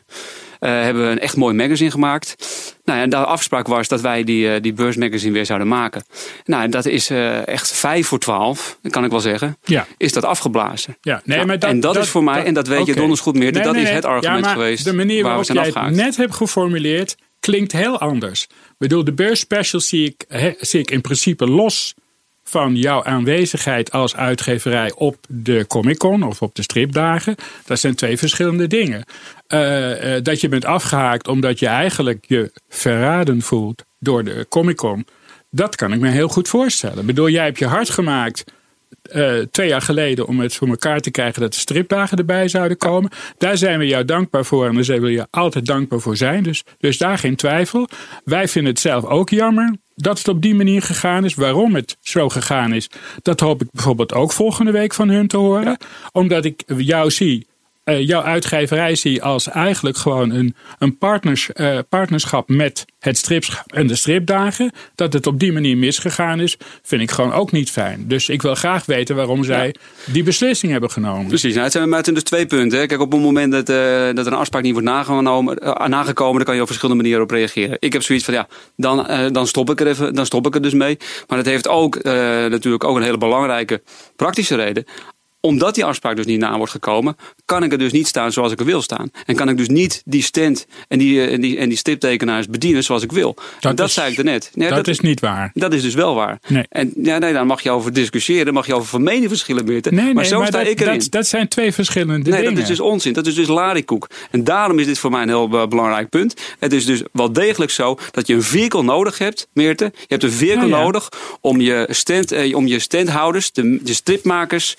eh, hebben we een echt mooi magazine gemaakt. Nou ja, en de afspraak was dat wij die, eh, die beursmagazine weer zouden maken. Nou, en dat is eh, echt vijf voor twaalf, kan ik wel zeggen. Ja. Is dat afgeblazen. Ja, nee, Nou, maar dat, en dat, is voor mij, en dat weet je donders goed meer, Nee, dat nee, is nee. het argument Ja, maar geweest De manier waar we waarop jij het net hebt geformuleerd klinkt heel anders. Ik bedoel, de beursspecial zie ik, he- zie ik in principe los van jouw aanwezigheid als uitgeverij op de Comic Con of op de stripdagen. Dat zijn twee verschillende dingen. Eh, eh, dat je bent afgehaakt omdat je eigenlijk je verraden voelt door de Comic Con. Dat kan ik me heel goed voorstellen. Ik bedoel, jij hebt je hard gemaakt eh, twee jaar geleden om het voor elkaar te krijgen dat de stripdagen erbij zouden komen. Daar zijn we jou dankbaar voor en daar zullen we je altijd dankbaar voor zijn. Dus, dus daar geen twijfel. Wij vinden het zelf ook jammer dat het op die manier gegaan is. Waarom het zo gegaan is, dat hoop ik bijvoorbeeld ook volgende week van hun te horen. Omdat ik jou zie. Eh, jouw uitgeverij zie als eigenlijk gewoon een, een partners, eh, partnerschap met het stripschap en de stripdagen. Dat het op die manier misgegaan is, vind ik gewoon ook niet fijn. Dus ik wil graag weten waarom zij die beslissing hebben genomen. Precies, nou, het zijn maar het zijn dus twee punten. Hè. Kijk, op het moment dat, eh, dat er een afspraak niet wordt nagenomen, nagekomen, dan kan je op verschillende manieren op reageren. Ik heb zoiets van, ja, dan, dan stop ik er even, dan stop ik er dus mee. Maar dat heeft ook natuurlijk ook een hele belangrijke praktische reden omdat die afspraak dus niet na wordt gekomen, kan ik er dus niet staan zoals ik er wil staan. En kan ik dus niet die stand en die, eh, en die, en die stiptekenaars bedienen zoals ik wil. Dat, dat is- zei ik er net. Nee, dat, is niet waar. dat is dus wel waar. Nee. En ja, nee, daar mag je over discussiëren, mag je over van mening verschillen, Meerte. Nee, nee, maar zo sta dat, ik erin. dat, dat zijn twee verschillende Nee, dingen. dat is dus onzin. Dat is dus larikoek. En daarom is dit voor mij een heel eh, belangrijk punt. Het is dus wel degelijk zo dat je een vehicle nodig hebt, Meerte. Je hebt een ja. nodig om je, stand, eh, om je standhouders, de, de stripmakers,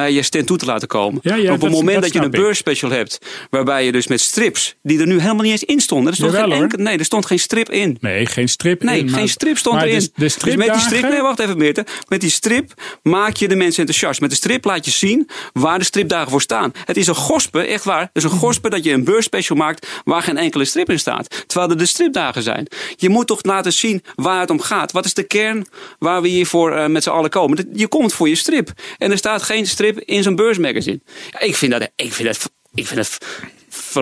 naar je stand toe te laten komen. Ja, ja, Op het moment dat dat, je een beursspecial hebt, waarbij je dus met strips, die er nu helemaal niet eens in stonden. Er stond Jawel, geen enkel, nee, er stond geen strip in. Nee, geen strip Nee, in, maar- geen strip stond erin. De, de dus met die strip, nee, wacht even Meerte. Met die strip maak je de mensen enthousiast. Met de strip laat je zien waar de stripdagen voor staan. Het is een gospe, echt waar. Het is een gospe dat je een beursspecial maakt waar geen enkele strip in staat. Terwijl er de stripdagen zijn. Je moet toch laten zien waar het om gaat. Wat is de kern waar we hiervoor eh, met z'n allen komen? Je komt voor je strip. En er staat geen strip in zo'n beursmagazine. Ik vind dat, ik vind dat, ik vind dat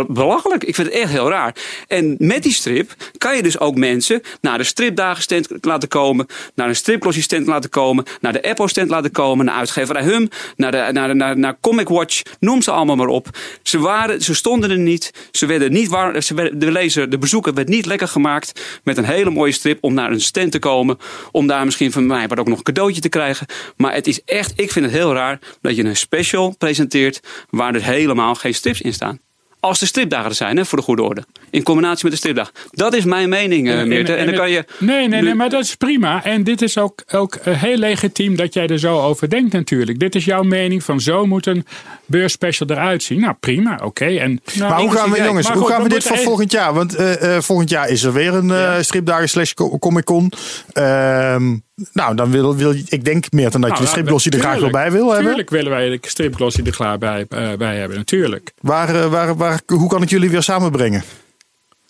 belachelijk. Ik vind het echt heel raar. En met die strip kan je dus ook mensen naar de stripdagen stand laten komen, naar een stripglossie stand laten komen, naar de Apple stand laten komen, naar uitgeverij Hum, naar, de, naar, naar, naar Comic Watch, noem ze allemaal maar op. Ze, waren, ze stonden er niet, ze werden niet warm, ze werden, de lezer, de bezoeker werd niet lekker gemaakt met een hele mooie strip om naar een stand te komen, om daar misschien van mij wat ook nog een cadeautje te krijgen. Maar het is echt, ik vind het heel raar dat je een special presenteert waar er helemaal geen strips in staan. Als de stripdagen er zijn, hè, voor de goede orde. In combinatie met de stripdag. Dat is mijn mening, eh, Meerte. En dan kan je. Nee, nee, nu- nee, maar dat is prima. En dit is ook, ook eh, heel legitiem dat jij er zo over denkt natuurlijk. Dit is jouw mening van zo moet een beursspecial eruit zien. Nou, prima, oké. En nou, Maar hoe gaan we, jongens, hoe goed, gaan we dit voor volgend jaar? Want eh, eh, volgend jaar is er weer een eh, stripdagen slash co- Comic Con. Ehm, nou, dan wil, wil ik denk meer dan dat je Nou, de stripglossie er graag wel bij wil hebben. Tuurlijk willen wij de stripglossie er klaar bij, eh, bij hebben, natuurlijk. Waar, eh, waar, waar, hoe kan ik jullie weer samenbrengen?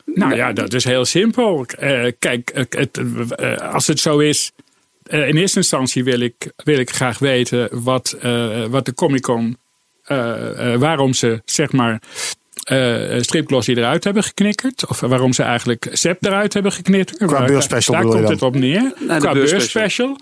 Nou ja, dat is heel simpel. Eh, kijk, het, als het zo is. in eerste instantie wil ik, wil ik graag weten wat, wat de Comic Con. waarom ze zeg maar. Eh stripglossie eruit hebben geknikkerd. Of waarom ze eigenlijk SEP eruit hebben geknikkerd. Qua beurspecial Daar komt dan? het op neer. de Qua beurspecial. beurspecial.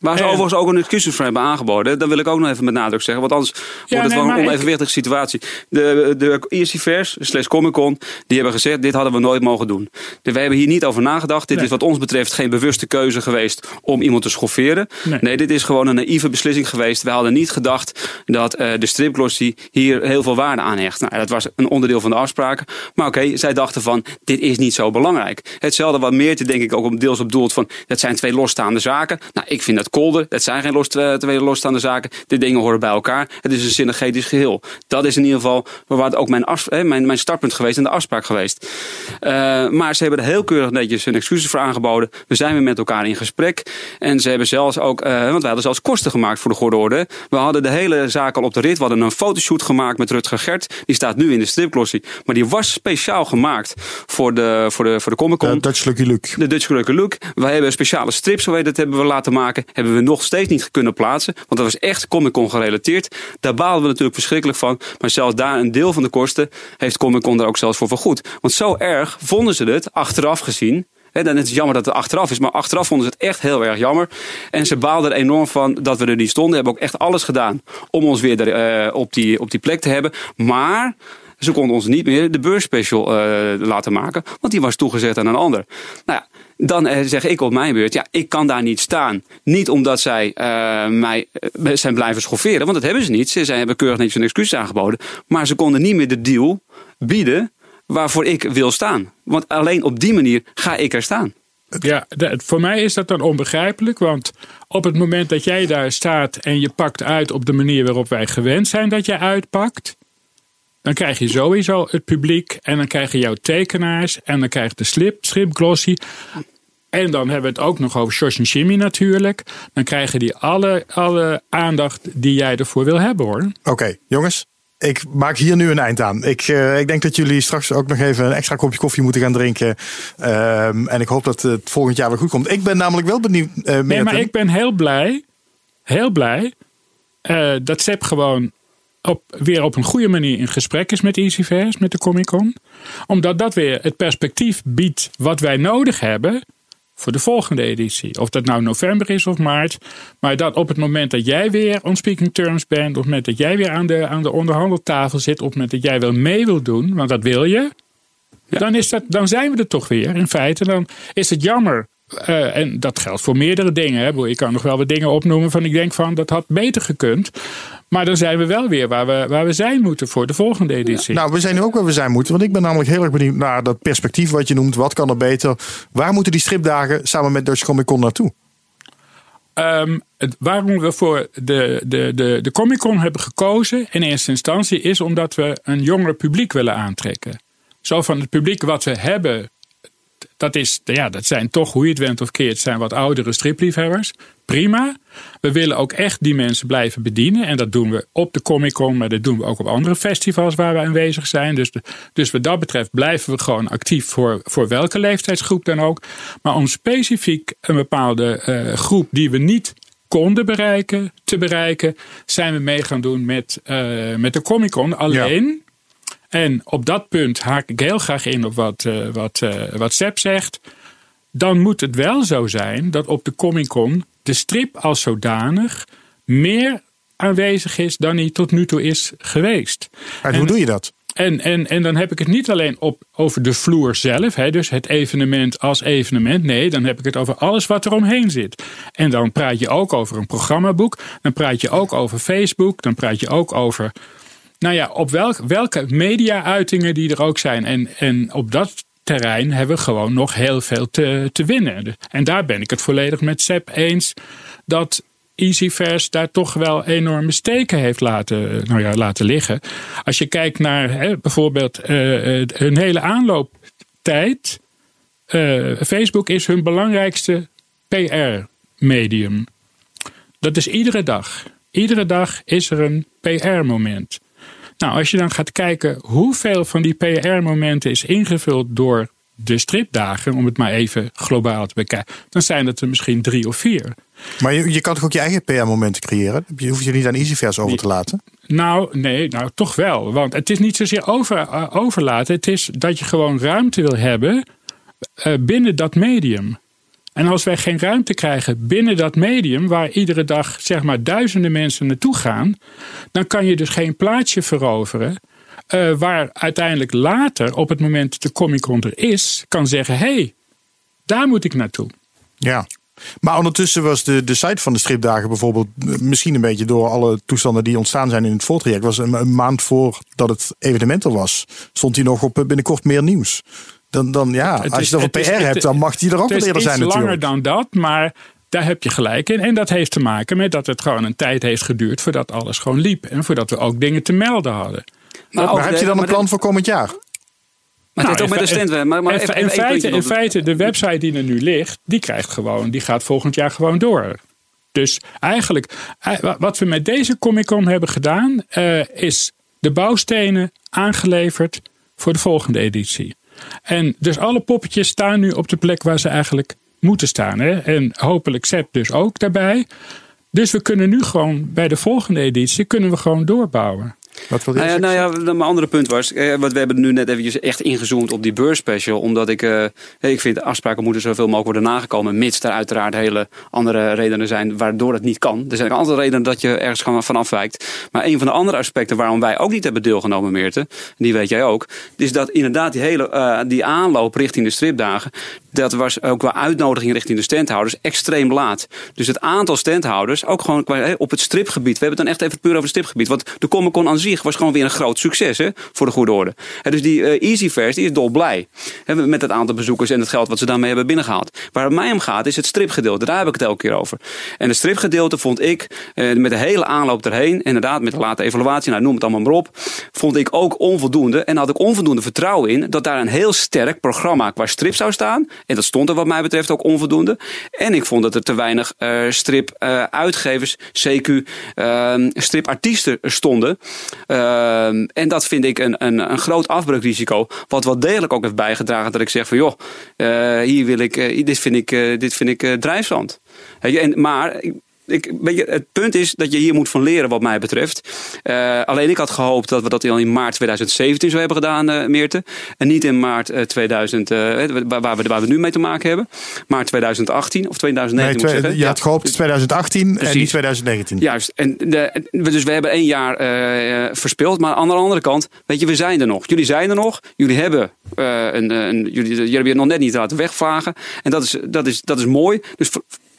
Waar ze En- overigens ook een excuses voor hebben aangeboden. Dat wil ik ook nog even met nadruk zeggen. Want anders wordt het nee, wel een ik- onevenwichtige situatie. De, de ESC-vers, slash Comic Con, die hebben gezegd: dit hadden we nooit mogen doen. Wij hebben hier niet over nagedacht. Dit Nee. is wat ons betreft geen bewuste keuze geweest om iemand te schofferen. Nee. Nee, dit is gewoon een naïeve beslissing geweest. We hadden niet gedacht dat eh, de stripglossie hier heel veel waarde aan hecht. Nou, dat was een onderdeel van de afspraken. Maar oké, zij dachten van, dit is niet zo belangrijk. Hetzelfde wat Meerte denk ik ook deels op doelt van, dat zijn twee losstaande zaken. Nou, ik vind dat kolder. Dat zijn geen los, twee losstaande zaken. De dingen horen bij elkaar. Het is een synergetisch geheel. Dat is in ieder geval waar het ook mijn, af, mijn, mijn startpunt geweest en de afspraak geweest. Uh, maar ze hebben er heel keurig netjes hun excuses voor aangeboden. We zijn weer met elkaar in gesprek. En ze hebben zelfs ook, uh, want wij hadden zelfs kosten gemaakt voor de goede orde. We hadden de hele zaak al op de rit. We hadden een fotoshoot gemaakt met Rutger Gert. Die staat nu in de Maar die was speciaal gemaakt voor de, voor de, voor de Comic Con. De Dutch Lucky Luke. De Dutch Lucky Luke. Wij hebben speciale strips, zo dat hebben we laten maken. Hebben we nog steeds niet kunnen plaatsen. Want dat was echt Comic Con gerelateerd. Daar baalden we natuurlijk verschrikkelijk van. Maar zelfs daar een deel van de kosten heeft Comic Con daar ook zelfs voor vergoed. Want zo erg vonden ze het, achteraf gezien, dan is het jammer dat het achteraf is. Maar achteraf vonden ze het echt heel erg jammer. En ze baalden er enorm van dat we er niet stonden. Hebben ook echt alles gedaan om ons weer er, uh, op, die, op die plek te hebben. Maar ze konden ons niet meer de beursspecial uh, laten maken. Want die was toegezegd aan een ander. Nou ja, dan uh, zeg ik op mijn beurt, ja, ik kan daar niet staan. Niet omdat zij uh, mij zijn blijven schofferen, want dat hebben ze niet. Ze zijn, hebben keurig netjes een excuus aangeboden. Maar ze konden niet meer de deal bieden waarvoor ik wil staan. Want alleen op die manier ga ik er staan. Ja, voor mij is dat dan onbegrijpelijk. Want op het moment dat jij daar staat en je pakt uit op de manier waarop wij gewend zijn dat je uitpakt. Dan krijg je sowieso het publiek en dan krijg je jouw tekenaars en dan krijg je de slip, strip glossy. En dan hebben we het ook nog over Shoshin natuurlijk. Dan krijgen die alle, alle aandacht die jij ervoor wil hebben hoor. Oké, jongens ik maak hier nu een eind aan. Ik, uh, ik denk dat jullie straks ook nog even een extra kopje koffie moeten gaan drinken. Um, en ik hoop dat het volgend jaar weer goed komt. Ik ben namelijk wel benieuwd. Uh, nee, maar ik ben heel blij, heel blij, uh, dat Seb gewoon op, weer op een goede manier in gesprek is met EasyVers, met de Comic Con. Omdat dat weer het perspectief biedt wat wij nodig hebben voor de volgende editie. Of dat nou november is of maart. Maar dat op het moment dat jij weer on speaking terms bent. Op het moment dat jij weer aan de, aan de onderhandeltafel zit. Op het moment dat jij wel mee wil doen. Want dat wil je. Dan, is dat, dan zijn we er toch weer. In feite, dan is het jammer. Uh, en dat geldt voor meerdere dingen. Hè. Ik kan nog wel wat dingen opnoemen van ik denk van dat had beter gekund. Maar dan zijn we wel weer waar we, waar we zijn moeten voor de volgende editie. Nou, we zijn nu ook waar we zijn moeten. Want ik ben namelijk heel erg benieuwd naar dat perspectief wat je noemt. Wat kan er beter? Waar moeten die stripdagen samen met Dutch Comic Con naartoe? Um, het, waarom we voor de, de, de, de Comic Con hebben gekozen in eerste instantie is omdat we een jonger publiek willen aantrekken. Zo van het publiek wat we hebben dat, is, ja, dat zijn toch, hoe je het went of keert, zijn wat oudere stripliefhebbers. Prima. We willen ook echt die mensen blijven bedienen. En dat doen we op de Comic Con, maar dat doen we ook op andere festivals waar we aanwezig zijn. Dus, dus wat dat betreft blijven we gewoon actief voor, voor welke leeftijdsgroep dan ook. Maar om specifiek een bepaalde uh, groep die we niet konden bereiken, te bereiken, zijn we mee gaan doen met, uh, met de Comic Con. Alleen. En op dat punt haak ik heel graag in op wat, uh, wat, uh, wat Sepp zegt. Dan moet het wel zo zijn dat op de Comic Con de strip als zodanig meer aanwezig is dan hij tot nu toe is geweest. En, en hoe doe je dat? En, en, en dan heb ik het niet alleen op, over de vloer zelf, hè, dus het evenement als evenement. Nee, dan heb ik het over alles wat er omheen zit. En dan praat je ook over een programmaboek. Dan praat je ook over Facebook. Dan praat je ook over nou ja, op welk, welke media-uitingen die er ook zijn. En, en op dat terrein hebben we gewoon nog heel veel te, te winnen. En daar ben ik het volledig met Seb eens dat EasyVers daar toch wel enorme steken heeft laten, nou ja, laten liggen. Als je kijkt naar hè, bijvoorbeeld uh, hun hele aanlooptijd. Uh, Facebook is hun belangrijkste PR-medium. Dat is iedere dag. Iedere dag is er een PR-moment. Nou, als je dan gaat kijken hoeveel van die PR-momenten is ingevuld door de stripdagen, om het maar even globaal te bekijken, dan zijn het er misschien drie of vier. Maar je, je kan toch ook je eigen PR-momenten creëren? Je hoeft je niet aan EasyVers over te laten? Nou, nee, nou toch wel. Want het is niet zozeer over, uh, overlaten. Het is dat je gewoon ruimte wil hebben uh, binnen dat medium. En als wij geen ruimte krijgen binnen dat medium, waar iedere dag zeg maar duizenden mensen naartoe gaan, dan kan je dus geen plaatsje veroveren. Uh, waar uiteindelijk later, op het moment dat de Comic Con er is, kan zeggen: hé, hey, daar moet ik naartoe. Ja. Maar ondertussen was de, de site van de stripdagen bijvoorbeeld, eh, misschien een beetje door alle toestanden die ontstaan zijn in het voortraject, was een, een maand voordat het evenement er was, stond hij nog op eh, binnenkort meer nieuws. Dan, dan ja, Het als is- je het over het PR is- hebt, het- dan mag die er ook Het wel is eerder zijn langer natuurlijk. dan dat, maar daar heb je gelijk in. En dat heeft te maken met dat het gewoon een tijd heeft geduurd voordat alles gewoon liep. En voordat we ook dingen te melden hadden. Maar, ook heb de- je dan een maar plan de- voor komend jaar? Maar het heeft Nou, ook met de stand. Maar, maar in, even, in feite, in feite, de website die er nu ligt, die krijgt gewoon, die gaat volgend jaar gewoon door. Dus eigenlijk, eh, wa- wat we met deze Comic Con hebben gedaan, eh, is de bouwstenen aangeleverd voor de volgende editie. En dus alle poppetjes staan nu op de plek waar ze eigenlijk moeten staan. Hè? En hopelijk Sepp dus ook daarbij. Dus we kunnen nu gewoon bij de volgende editie kunnen we gewoon doorbouwen. Wat wil je Nou ja, nou ja, mijn andere punt was, eh, wat we hebben nu net eventjes echt ingezoomd op die beursspecial. Omdat ik, eh, ik vind afspraken moeten zoveel mogelijk worden nagekomen. Mits er uiteraard hele andere redenen zijn waardoor het niet kan. Er zijn ook altijd redenen dat je ergens gewoon van afwijkt. Maar een van de andere aspecten waarom wij ook niet hebben deelgenomen, Meerte, die weet jij ook, is dat inderdaad die hele eh, die aanloop richting de stripdagen, dat was ook qua uitnodiging richting de standhouders extreem laat. Dus het aantal standhouders, ook gewoon op het stripgebied, we hebben het dan echt even puur over het stripgebied. Want de Comic Con aan zich was gewoon weer een groot succes, hè, voor de goede orde. Dus die eh Easyverse, die is dolblij hè, met het aantal bezoekers en het geld wat ze daarmee hebben binnengehaald. Waar het mij om gaat, is het stripgedeelte. Daar heb ik het elke keer over. En het stripgedeelte vond ik, eh, met de hele aanloop erheen, inderdaad, met de late evaluatie, nou, noem het allemaal maar op, vond ik ook onvoldoende. En had ik onvoldoende vertrouwen in dat daar een heel sterk programma qua strip zou staan. En dat stond er wat mij betreft ook onvoldoende. En ik vond dat er te weinig eh strip-uitgevers, CQ, ehm, stripartiesten stonden. Ehm, en dat vind ik een, een, een groot afbreukrisico. Wat wel degelijk ook heeft bijgedragen dat ik zeg van joh, eh, hier wil ik, eh, dit vind ik, eh, dit vind ik eh, drijfzand. En, maar ik, weet je, het punt is dat je hier moet van leren wat mij betreft. Eh, alleen ik had gehoopt dat we dat al in maart 2017 zo hebben gedaan, eh Meerte. En niet in maart eh, 2000, eh, waar, waar, we, waar we nu mee te maken hebben. Maar 2018 of 2019 Nee, moet je had gehoopt 2018 en niet 2019. Juist. En de, dus we hebben één jaar eh verspild. Maar aan de andere kant, weet je, we zijn er nog. Jullie zijn er nog. Jullie hebben, een, een, jullie, jullie hebben je nog net niet laten wegvlagen. En dat is, dat is, dat is mooi. Dus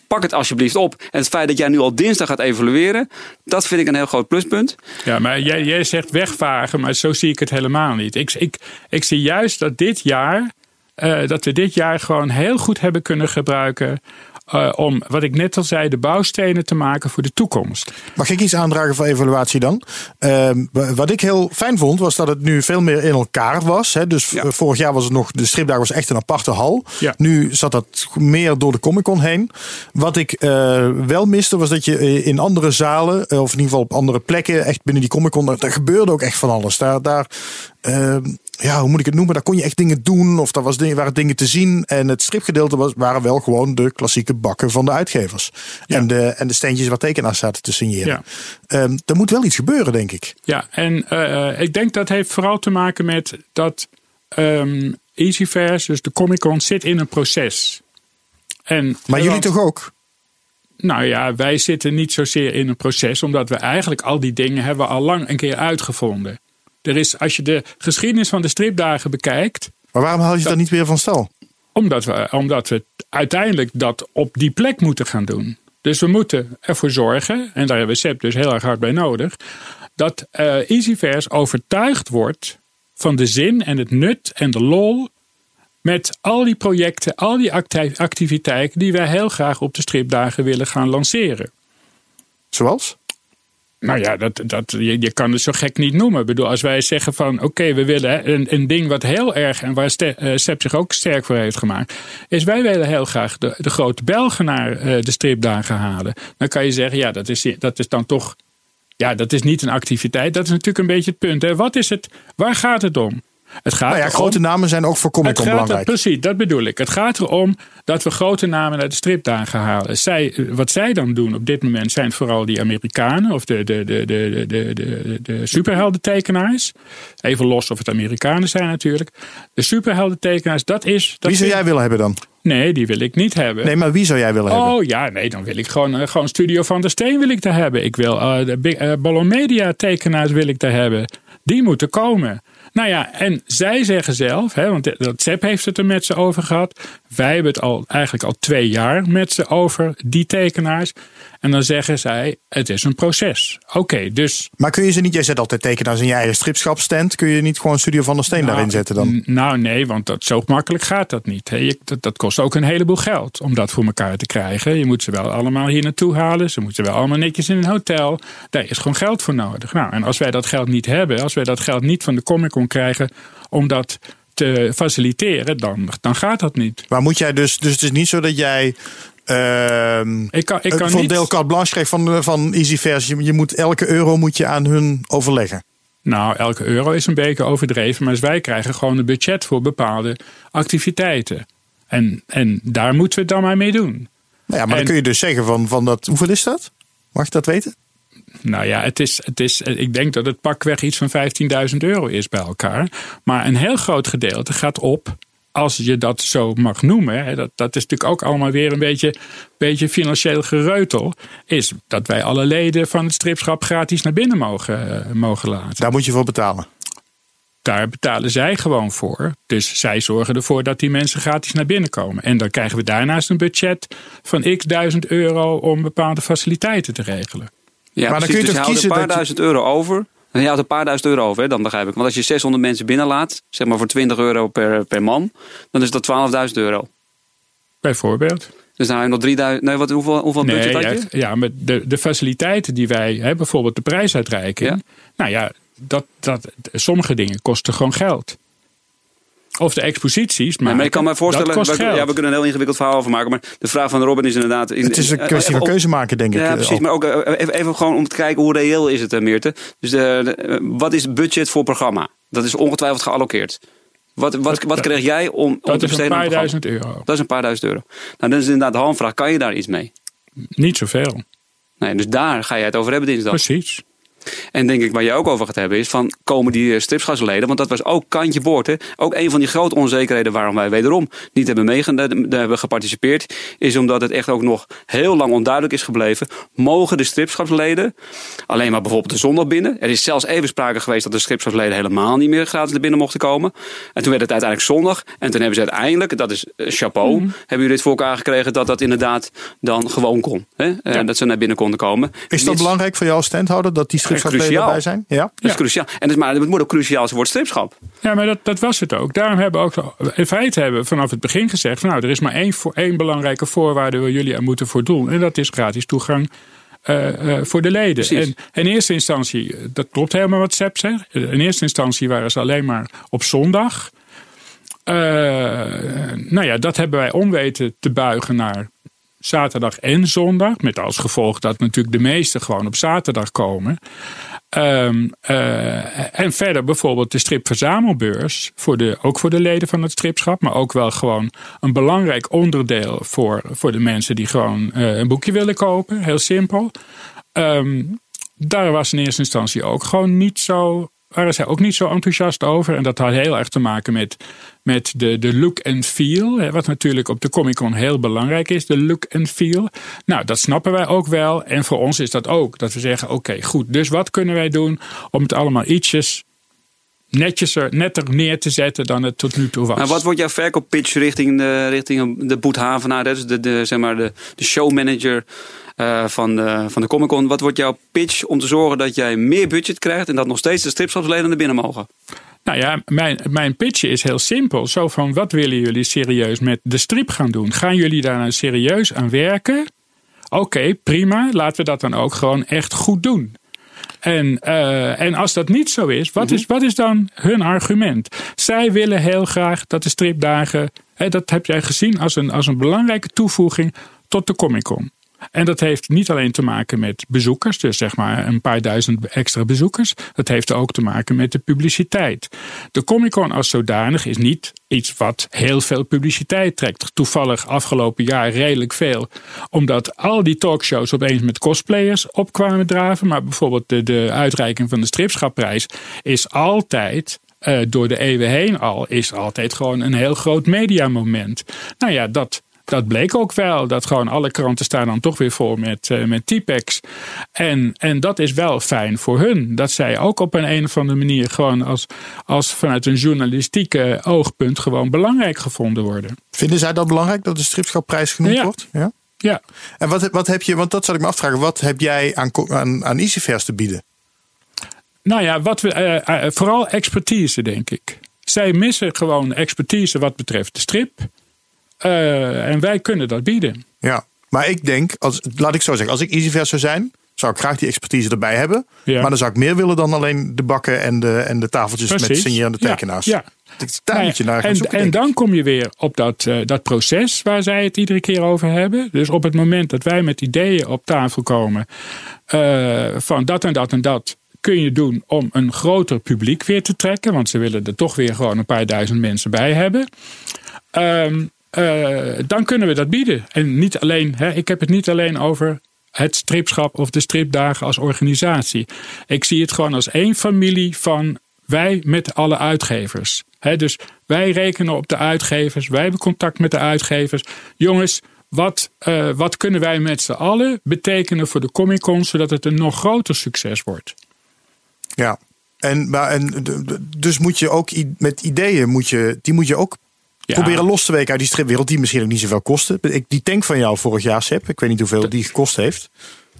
pak het alsjeblieft op. En het feit dat jij nu al dinsdag gaat evalueren, dat vind ik een heel groot pluspunt. Ja, maar jij, jij zegt wegvagen, maar zo zie ik het helemaal niet. Ik, ik, zie juist dat dit jaar, eh, dat we dit jaar gewoon heel goed hebben kunnen gebruiken. Eh, om, wat ik net al zei, de bouwstenen te maken voor de toekomst. Mag ik iets aandragen voor evaluatie dan? Ehm, wa- wat ik heel fijn vond, was dat het nu veel meer in elkaar was. Hè? Dus Ja. vorig jaar was het nog, de stripdag was echt een aparte hal. Ja. Nu zat dat meer door de Comic Con heen. Wat ik eh, wel miste, was dat je eh, in andere zalen, of in ieder geval op andere plekken, echt binnen die Comic Con, daar, daar gebeurde ook echt van alles. Daar, daar ehm, ja, hoe moet ik het noemen? Daar kon je echt dingen doen, of daar was dingen, waren dingen te zien. En het stripgedeelte was, waren wel gewoon de klassieke bakken van de uitgevers. En, de, en de steentjes waar tekenaars zaten te signeren. Ja. Ehm, er moet wel iets gebeuren, denk ik. Ja, en eh, ik denk dat heeft vooral te maken met dat ehm Easyverse, dus de Comic Con, zit in een proces. En, Maar jullie toch ook? Nou ja, wij zitten niet zozeer in een proces, omdat we eigenlijk al die dingen hebben al lang een keer uitgevonden. Er is, als je de geschiedenis van de stripdagen bekijkt, Maar waarom haal je dan niet weer van stal? omdat we, omdat we uiteindelijk dat op die plek moeten gaan doen. Dus we moeten ervoor zorgen, en daar hebben we SEP dus heel erg hard bij nodig, dat eh Easyverse overtuigd wordt van de zin en het nut en de lol met al die projecten, al die acti- activiteiten die wij heel graag op de stripdagen willen gaan lanceren. Zoals? Nou ja, dat, dat, je, je kan het zo gek niet noemen. Ik bedoel, als wij zeggen van oké, we willen een, een ding wat heel erg, en waar eh, Sepp zich ook sterk voor heeft gemaakt, is wij willen heel graag de, de grote Belgen naar eh, de stripdagen halen. Dan kan je zeggen, ja, dat is, dat is dan toch, ja, dat is niet een activiteit. Dat is natuurlijk een beetje het punt. Hè. Wat is het, waar gaat het om? Het gaat Nou ja, grote namen zijn ook voor Comic Con er- belangrijk. precies, dat bedoel ik. Het gaat erom dat we grote namen naar de stripdagen halen. Zij, wat zij dan doen op dit moment zijn vooral die Amerikanen of de, de, de, de, de, de, de, de superheldentekenaars. Even los of het Amerikanen zijn natuurlijk. De superheldentekenaars, dat is. Dat Wie zou jij willen hebben dan? Nee, die wil ik niet hebben. Nee, maar wie zou jij willen hebben? Oh ja, nee, dan wil ik gewoon, eh, gewoon Studio van der Steen wil ik daar hebben. Ik wil eh, de Big- eh, Ballon Media tekenaars wil ik daar hebben. Die moeten komen. Nou ja, en zij zeggen zelf, hè, want CEP heeft het er met ze over gehad. Wij hebben het al, eigenlijk al twee jaar met ze over, die tekenaars. En dan zeggen zij, het is een proces. Oké, dus... Maar kun je ze niet, jij zet altijd tekenaars in je eigen stripschapstand. Kun je niet gewoon Studio van der Steen Nou, daarin zetten dan? Nou nee, want dat, zo makkelijk gaat dat niet. hè. Je- dat, dat kost ook een heleboel geld om dat voor elkaar te krijgen. Je moet ze wel allemaal hier naartoe halen. Ze moeten wel allemaal netjes in een hotel. Daar is gewoon geld voor nodig. Nou, en als wij dat geld niet hebben, als wij dat geld niet van de Comic Con krijgen om dat te faciliteren, dan, dan gaat dat niet. Maar moet jij dus, dus het is niet zo dat jij ehm Ik kan, ik kan voor een niet... deel carte blanche krijgt van, van EasyVers. Je, je moet elke euro moet je aan hun overleggen. Nou, elke euro is een beetje overdreven, maar wij krijgen gewoon een budget voor bepaalde activiteiten. En, en daar moeten we het dan maar mee doen. Nou ja, maar En- dan kun je dus zeggen van, van dat, hoeveel is dat? Mag ik dat weten? Nou ja, het is, het is, ik denk dat het pakweg iets van 15.000 euro is bij elkaar. Maar een heel groot gedeelte gaat op, als je dat zo mag noemen. hè, Dat, dat is natuurlijk ook allemaal weer een beetje, beetje financieel gereutel. Is dat wij alle leden van het stripschap gratis naar binnen mogen, eh, mogen laten. Daar moet je voor betalen. Daar betalen zij gewoon voor. Dus zij zorgen ervoor dat die mensen gratis naar binnen komen. En dan krijgen we daarnaast een budget van x duizend euro om bepaalde faciliteiten te regelen. Ja, Maar dan precies. kun je dus toch je houdt kiezen een paar je- duizend euro over. En je houdt een paar duizend euro over, hè, dan begrijp ik. Want als je 600 mensen binnenlaat, zeg maar voor 20 euro per, per man, dan is dat 12.000 euro. Bijvoorbeeld. Dus dan heb je nog 3000. Nee, wat, hoeveel, hoeveel budget had je? ja, maar de, de faciliteiten die wij, hè, bijvoorbeeld de prijsuitreiking. Ja. Nou ja, dat, dat, sommige dingen kosten gewoon geld. Of de exposities. Maar, ik kan me voorstellen, dat kost we, geld. ja, we kunnen een heel ingewikkeld verhaal over maken. Maar de vraag van Robin is inderdaad. In, Het is een eh, kwestie van keuze maken, denk ik. Ja, eh, precies. Maar ook eh, even, even gewoon om te kijken hoe reëel is het, Meerte. Dus de, de- wat is het budget voor programma? Dat is ongetwijfeld gealloceerd. Wat, wat, wat kreeg jij om, om dat te is een besteden paar duizend euro. Dat is een paar duizend euro. Nou, dan is inderdaad de handvraag. Kan je daar iets mee? Niet zoveel. Nee, dus daar ga jij het over hebben dinsdag. Precies. En denk ik waar je ook over gaat hebben is van komen die eh, stripschasleden, want dat was ook kantje boord. Hè? Ook een van die grote onzekerheden waarom wij wederom niet hebben, hebben geparticipeerd, is omdat het echt ook nog heel lang onduidelijk is gebleven. Mogen de stripschapsleden alleen maar bijvoorbeeld de zondag binnen? Er is zelfs even sprake geweest dat de stripschapsleden helemaal niet meer gratis naar binnen mochten komen. En toen werd het uiteindelijk zondag. En toen hebben ze uiteindelijk, dat is eh, chapeau, Mhm. hebben jullie het voor elkaar gekregen dat dat inderdaad dan gewoon kon. Hè? Ja. Dat ze naar binnen konden komen. Is dat Mits- belangrijk voor jou als standhouder dat die cruciaal. erbij zijn? Ja. Dat is Ja. cruciaal. En het, maar het moet ook cruciaal zijn voor het stripschap. Ja, maar dat, dat was het ook. Daarom hebben we ook in feite hebben we vanaf het begin gezegd: van, nou, er is maar één, voor, één belangrijke voorwaarde waar jullie aan moeten voldoen. En dat is gratis toegang eh, eh, voor de leden. Precies. En in eerste instantie, dat klopt helemaal wat Sepp zegt. In eerste instantie waren ze alleen maar op zondag. Eh, nou ja, dat hebben wij omweten te buigen naar zaterdag en zondag. Met als gevolg dat natuurlijk de meesten gewoon op zaterdag komen. Ehm, eh, en verder bijvoorbeeld de stripverzamelbeurs. Voor de, ook voor de leden van het stripschap. Maar ook wel gewoon een belangrijk onderdeel voor, voor de mensen die gewoon eh, een boekje willen kopen. Heel simpel. Ehm, daar was in eerste instantie ook gewoon niet zo. Waren zij ook niet zo enthousiast over. En dat had heel erg te maken met, met de, de look and feel. hè, Wat natuurlijk op de Comic Con heel belangrijk is. De look and feel. Nou, dat snappen wij ook wel. En voor ons is dat ook. Dat we zeggen: oké, goed. Dus wat kunnen wij doen om het allemaal ietsjes netjes er, netter neer te zetten dan het tot nu toe was? Maar wat wordt jouw verkooppitch richting de, richting de boethavenaar, dus de, de, zeg maar de, de showmanager eh, van, de, van de Comic Con? Wat wordt jouw pitch om te zorgen dat jij meer budget krijgt en dat nog steeds de stripschapsleden naar binnen mogen? Nou ja, mijn, mijn pitje is heel simpel. Zo van, wat willen jullie serieus met de strip gaan doen? Gaan jullie daar nou serieus aan werken? Oké, prima. Laten we dat dan ook gewoon echt goed doen. En, eh, en als dat niet zo is wat, is, wat is dan hun argument? Zij willen heel graag dat de stripdagen, hè, dat heb jij gezien als een, als een belangrijke toevoeging tot de Comic Con. En dat heeft niet alleen te maken met bezoekers, dus zeg maar een paar duizend extra bezoekers. Dat heeft ook te maken met de publiciteit. De Comic Con als zodanig is niet iets wat heel veel publiciteit trekt. Toevallig afgelopen jaar redelijk veel. Omdat al die talkshows opeens met cosplayers opkwamen draven. Maar bijvoorbeeld de, de uitreiking van de stripschapprijs is altijd eh, door de eeuwen heen al, is altijd gewoon een heel groot mediamoment. Nou ja, dat dat bleek ook wel. Dat gewoon alle kranten staan dan toch weer vol met, uh, met T-Pex. En, en dat is wel fijn voor hun. Dat zij ook op een, een of andere manier gewoon als, als vanuit een journalistieke oogpunt gewoon belangrijk gevonden worden. Vinden zij dat belangrijk dat de stripschapprijs genoemd Ja. wordt? Ja. Ja, En wat, wat heb je, want dat zat ik me afvragen, wat heb jij aan, aan, aan te bieden? nou ja, wat we, eh, eh, vooral expertise, denk ik. Zij missen gewoon expertise wat betreft de strip. Eh, en wij kunnen dat bieden. Ja, maar ik denk, als, laat ik zo zeggen, als ik Easyvers zou zijn, zou ik graag die expertise erbij hebben. Ja. Maar dan zou ik meer willen dan alleen de bakken en de, en de tafeltjes met signerende tekenaars. ja. Nou ja, naar gaan en, zoeken. en dan kom je weer op dat, eh, dat proces waar zij het iedere keer over hebben. Dus op het moment dat wij met ideeën op tafel komen eh, van dat en dat en dat kun je doen om een groter publiek weer te trekken. Want ze willen er toch weer gewoon een paar duizend mensen bij hebben. Eh, dan kunnen we dat bieden. En niet alleen, hè, ik heb het niet alleen over het stripschap of de stripdagen als organisatie. Ik zie het gewoon als één familie van wij met alle uitgevers. Dus wij rekenen op de uitgevers, wij hebben contact met de uitgevers. Jongens, wat, eh, wat kunnen wij met z'n allen betekenen voor de Comic Con zodat het een nog groter succes wordt? Ja. En, maar, en, dus moet je ook met ideeën, moet je, die moet je ook Ja. proberen los te weken uit die stripwereld, die misschien ook niet zoveel kosten. Ik, die tank van jou vorig jaar, Seb, ik weet niet hoeveel die gekost heeft.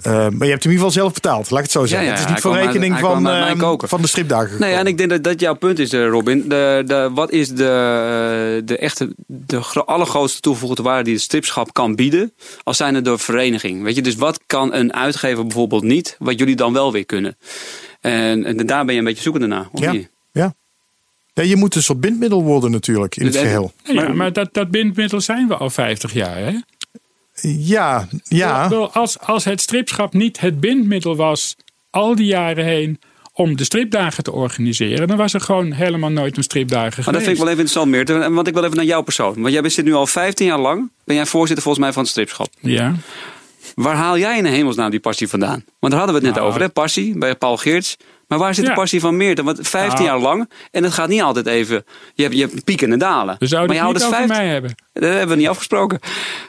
Eh, maar je hebt hem in ieder geval zelf betaald, laat ik het zo zeggen. ja, het is niet voor uit- rekening van, koker. van de stripdagen. Nee, en ik denk dat dat jouw punt is, eh, Robin. De, de, wat is de, eh, de echte, de gro- allergrootste toegevoegde waarde die het stripschap kan bieden, als zijn er door vereniging? Weet je, dus wat kan een uitgever bijvoorbeeld niet, wat jullie dan wel weer kunnen? En, en daar ben je een beetje zoekende naar, of ja, niet? ja. Ja, je moet een soort bindmiddel worden natuurlijk in het Dus- geheel. Ja, maar dat, dat bindmiddel zijn we al 50 jaar. Hè? Ja, ja. Als, als het stripschap niet het bindmiddel was al die jaren heen om de stripdagen te organiseren, dan was er gewoon helemaal nooit een stripdagen geweest. Maar dat vind ik wel even interessant, Meert. En- Want ik wil even naar jouw persoon. Want jij bent- zit nu al 15 jaar lang. Ben jij voorzitter volgens mij van het stripschap. Ja. Waar haal jij in de hemelsnaam die passie vandaan? Want daar hadden we het net Nou. over, hè? Passie bij Paul Geerts. Maar waar zit de Ja. passie van Meert? Want 15 Nou. jaar lang. En het gaat niet altijd even. Je hebt, je hebt pieken en dalen. We zouden maar je het niet het over 15 mij hebben. Dat hebben we niet afgesproken.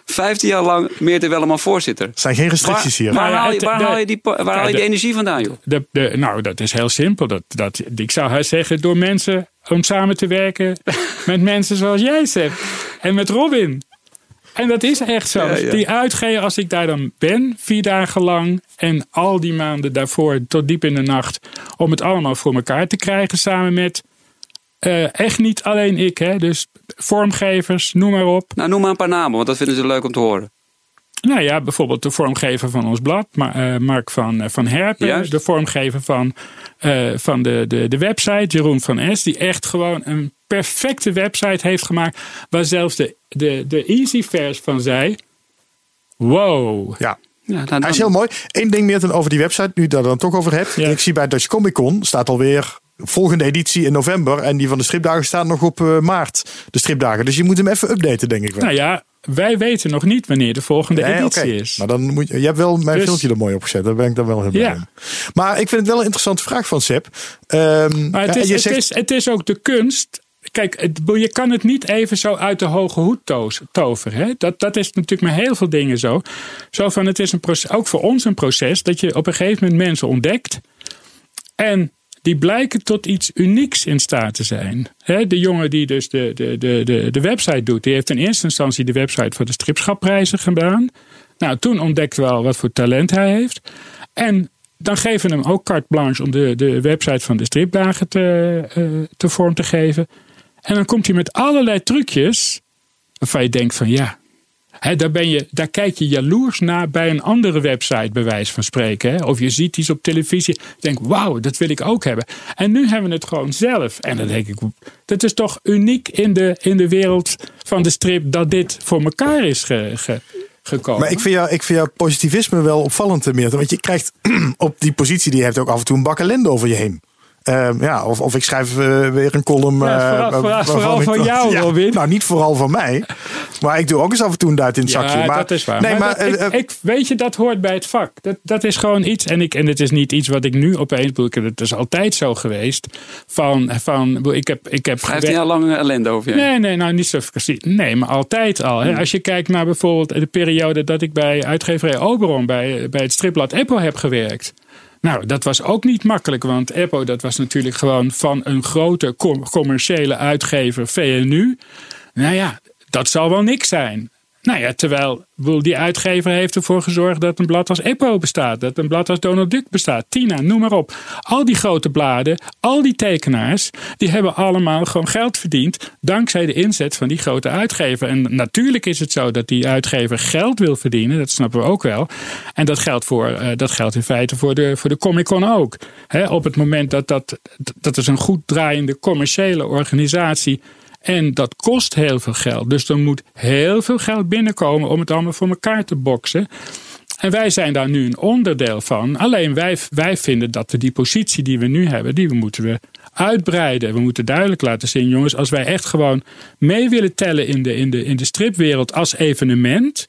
15 jaar lang Meert er Welleman voorzitter. Er zijn geen restricties hier. Waar, haal, je, het- waar de- haal je die, pa- waar haal je die energie vandaan, joh? De, de, nou, dat is heel simpel. Dat, dat, ik zou haar zeggen door mensen om samen te werken met mensen zoals jij, Seb. En met Robin. En dat is echt zo. Ja, ja. Die uitgeven, als ik daar dan ben, vier dagen lang. En al die maanden daarvoor tot diep in de nacht. Om het allemaal voor elkaar te krijgen samen met. eh, echt niet alleen ik, hè. Dus vormgevers, noem maar op. Nou, noem maar een paar namen, want dat vinden ze leuk om te horen. Nou ja, bijvoorbeeld de vormgever van ons blad, eh, Mark van, eh, van Herpen. Juist. De vormgever van, van de, de, de website, Jeroen van S. Die echt gewoon een perfecte website heeft gemaakt. Waar zelfs de, de, de Easyverse van zei. Wow. Ja. Ja, nou, Hij dan- is heel mooi. Eén ding meer dan over die website, nu het dan toch over hebt. Ja. Ik zie bij Dutch Comic Con staat alweer volgende editie in november. En die van de stripdagen staat nog op eh, maart. De stripdagen. Dus je moet hem even updaten, denk ik wel. Nou ja, wij weten nog niet wanneer de volgende Nee, editie is. Maar dan moet je, je hebt wel mijn Dus- filmpje er mooi opgezet. Daar ben ik dan wel heel blij Ja. Maar ik vind het wel een interessante vraag van Seb. Ehm, Maar het ja, is, het, zegt- is, het is ook de kunst. Kijk, je kan het niet even zo uit de hoge hoed toveren. Dat, dat is natuurlijk met heel veel dingen zo. Zo van, het is ook voor ons een proces dat je op een gegeven moment mensen ontdekt. En die blijken tot iets unieks in staat te zijn. De jongen die dus de, de, de, de, de website doet, die heeft in eerste instantie de website voor de stripschapprijzen gedaan. Nou, toen ontdekten we al wat voor talent hij heeft. En dan geven we hem ook carte blanche om de, de website van de stripdagen te, eh, te vorm te geven. En dan komt hij met allerlei trucjes waarvan je denkt van ja, daar, ben je, daar kijk je jaloers naar bij een andere website, bij wijze van spreken. Of je ziet iets op televisie, je denkt wauw, dat wil ik ook hebben. En nu hebben we het gewoon zelf. En dan denk ik, dat is toch uniek in de, in de wereld van de strip dat dit voor elkaar is ge, ge- gekomen. Maar ik vind, jou, ik vind jouw positivisme wel opvallend. Want je krijgt op die positie die je hebt ook af en toe een bak ellende over je heen. Ehm, ja, of, of ik schrijf eh, weer een column. Ja, eh, vooral- vooral- waarvan vooral ik- van jou, Robin. Nou, niet vooral van mij. Maar ik doe ook eens af en toe een duit in het zakje. Ja, Maar, dat is waar. Nee, maar maar, dat- ik, eh, ik- weet je, dat hoort bij het vak. Dat, dat is gewoon iets. En, ik, en het is niet iets wat ik nu opeens bedoel. ik, Het is altijd zo geweest. Van, van ik heb, ik heb 15 jaar lang ellende over je. Nee, nee, nou niet zo precies. Nee, maar altijd al. Hè. Als je kijkt naar bijvoorbeeld de periode dat ik bij uitgeverij Oberon, bij, bij het stripblad Eppo heb gewerkt. Nou, dat was ook niet makkelijk, want Eppo dat was natuurlijk gewoon van een grote com- commerciële uitgever, VNU. Nou ja, dat zal wel niks zijn. Nou ja, terwijl die uitgever heeft ervoor gezorgd dat een blad als Eppo bestaat. Dat een blad als Donald Duck bestaat. Tina, noem maar op. Al die grote bladen, al die tekenaars, die hebben allemaal gewoon geld verdiend. Dankzij de inzet van die grote uitgever. En natuurlijk is het zo dat die uitgever geld wil verdienen. Dat snappen we ook wel. En dat geldt, voor, eh, dat geldt in feite voor de, voor de Comic Con ook. Op het moment dat dat, dat is een goed draaiende commerciële organisatie. En dat kost heel veel geld. Dus er moet heel veel geld binnenkomen om het allemaal voor elkaar te boksen. En wij zijn daar nu een onderdeel van. Alleen wij, wij vinden dat we die positie die we nu hebben, die moeten we uitbreiden. We moeten duidelijk laten zien, jongens, als wij echt gewoon mee willen tellen in de, in de, in de stripwereld als evenement.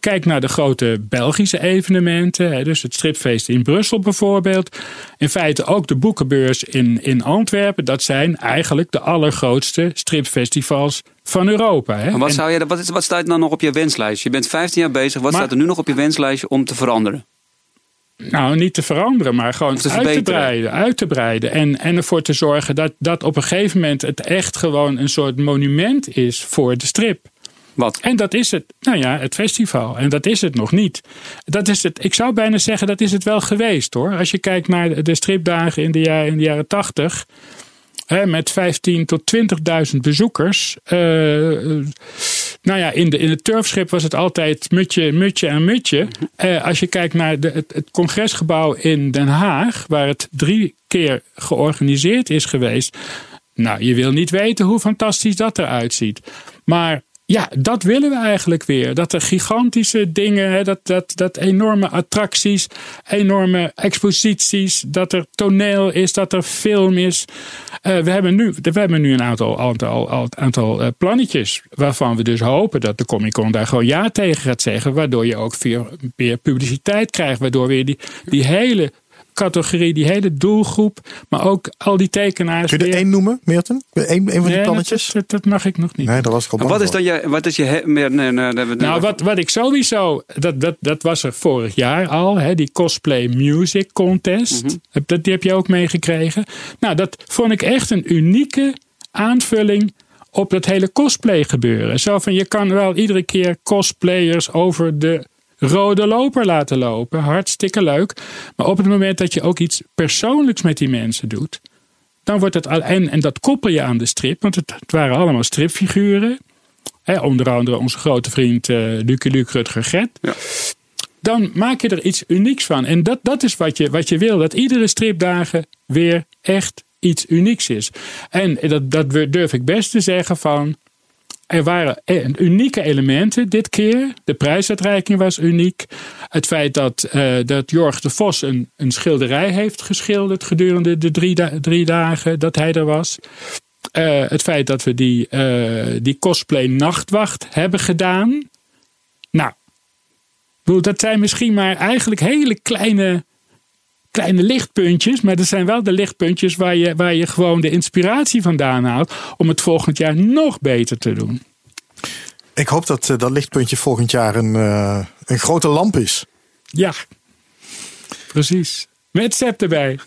Kijk naar de grote Belgische evenementen. Dus het stripfeest in Brussel bijvoorbeeld. In feite ook de boekenbeurs in, in Antwerpen. Dat zijn eigenlijk de allergrootste stripfestivals van Europa. Hè. Maar wat, zou je, wat, wat staat nou nog op je wenslijstje? Je bent 15 jaar bezig. Wat Maar- staat er nu nog op je wenslijstje om te veranderen? Nou, niet te veranderen, maar gewoon te uit te breiden. Uit te breiden. En, en ervoor te zorgen dat, dat op een gegeven moment het echt gewoon een soort monument is voor de strip. Wat? En dat is het, nou ja, het festival. En dat is het nog niet. Dat is het, ik zou bijna zeggen, dat is het wel geweest hoor. Als je kijkt naar de- stripdagen in de jaren, in de jaren 80. Hè, met 15 tot 20.000 bezoekers. Eh, nou ja, in, de, in het turfschip was het altijd mutje, mutje en mutje. Eh, als je kijkt naar het, het congresgebouw in Den Haag, waar het drie keer georganiseerd is geweest. Nou, je wil niet weten hoe fantastisch dat eruit ziet. Maar ja, dat willen we eigenlijk weer. Dat er gigantische dingen, hè, dat, dat, dat enorme attracties, enorme exposities, dat er toneel is, dat er film is. Eh, we, hebben nu, we hebben nu een aantal, aantal, aantal, eh, plannetjes waarvan we dus hopen dat de Comic Con daar gewoon ja tegen gaat zeggen. Waardoor je ook weer, weer publiciteit krijgt. Waardoor weer die, die hele categorie, die hele doelgroep, maar ook al die tekenaars. kun je er weer- één noemen, Meerten? Eén een van die Nee, plannetjes? Dat, dat, dat mag ik nog niet. Nee, dat was ik al wat is dan je... Wat is je he- meer, nee, nee, nee, nee, Nou, wat, wat ik sowieso, dat, dat, dat was er vorig jaar al, hè, die Cosplay Music Contest. Heb- dat, die heb je ook meegekregen. Nou, dat vond ik echt een unieke aanvulling op dat hele cosplay gebeuren. Zo van, je kan wel iedere keer cosplayers over de rode loper laten lopen. Hartstikke leuk. Maar op het moment dat je ook iets persoonlijks met die mensen doet, dan wordt het al, en, en dat koppel je aan de strip, want het, het waren allemaal stripfiguren. Hè, onder andere onze grote vriend Lucky Luke Rutger Gert. Ja. Dan maak je er iets unieks van. En dat, dat is wat je, wat je wil. Dat iedere stripdagen weer echt iets unieks is. En dat, dat durf ik best te zeggen van... Er waren e- unieke elementen dit keer. De prijsuitreiking was uniek. Het feit dat, eh, dat Jorg de Vos een, een schilderij heeft geschilderd gedurende de drie, da- drie dagen dat hij er was. Eh, het feit dat we die, eh, die cosplay nachtwacht hebben gedaan. Nou, dat zijn misschien maar eigenlijk hele kleine, kleine lichtpuntjes. Maar dat zijn wel de lichtpuntjes waar je, waar je gewoon de inspiratie vandaan haalt. om het volgend jaar nog beter te doen. Ik hoop dat eh, dat lichtpuntje volgend jaar een, eh, een grote lamp is. Ja, precies. Met Sepp erbij.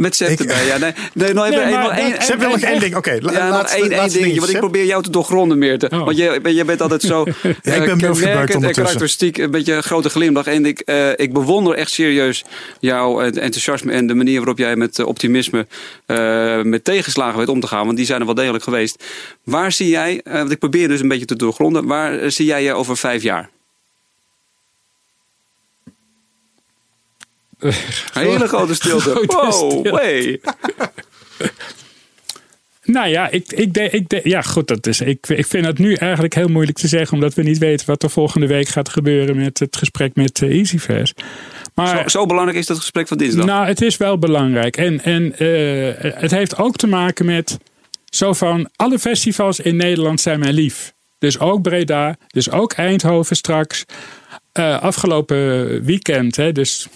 Met Sepp Ik- erbij. Ja, nee, nee, nog even, Nee, maar even- één- nog ding. Oké, Ja, nog laatste- één, één laatste dingetje, want ik probeer jou te doorgronden, Meerte. Oh. Want jij, jij bent altijd zo ben eh, Murphy gebruikt kenmerkend en karakteristiek, een beetje een grote glimlach. En ik, eh, ik bewonder echt serieus jouw eh, enthousiasme en de manier waarop jij met eh, optimisme eh, met tegenslagen weet om te gaan. Want die zijn er wel degelijk geweest. Waar zie jij, eh, want ik probeer dus een beetje te doorgronden, waar eh, zie jij je over vijf jaar? Een hele grote stilte. Grote wow, stilte. hey. Nou ja, ik, ik, de, ik de, ja, goed, dat is, ik, ik vind het nu eigenlijk heel moeilijk te zeggen, omdat we niet weten wat er volgende week gaat gebeuren met het gesprek met uh, EasyFares. Maar, Zo, zo belangrijk is dat gesprek van dinsdag. Nou, het is wel belangrijk. En, en uh, het heeft ook te maken met zo van alle festivals in Nederland zijn mij lief. Dus ook Breda, dus ook Eindhoven straks. Uh, afgelopen weekend, hè, dus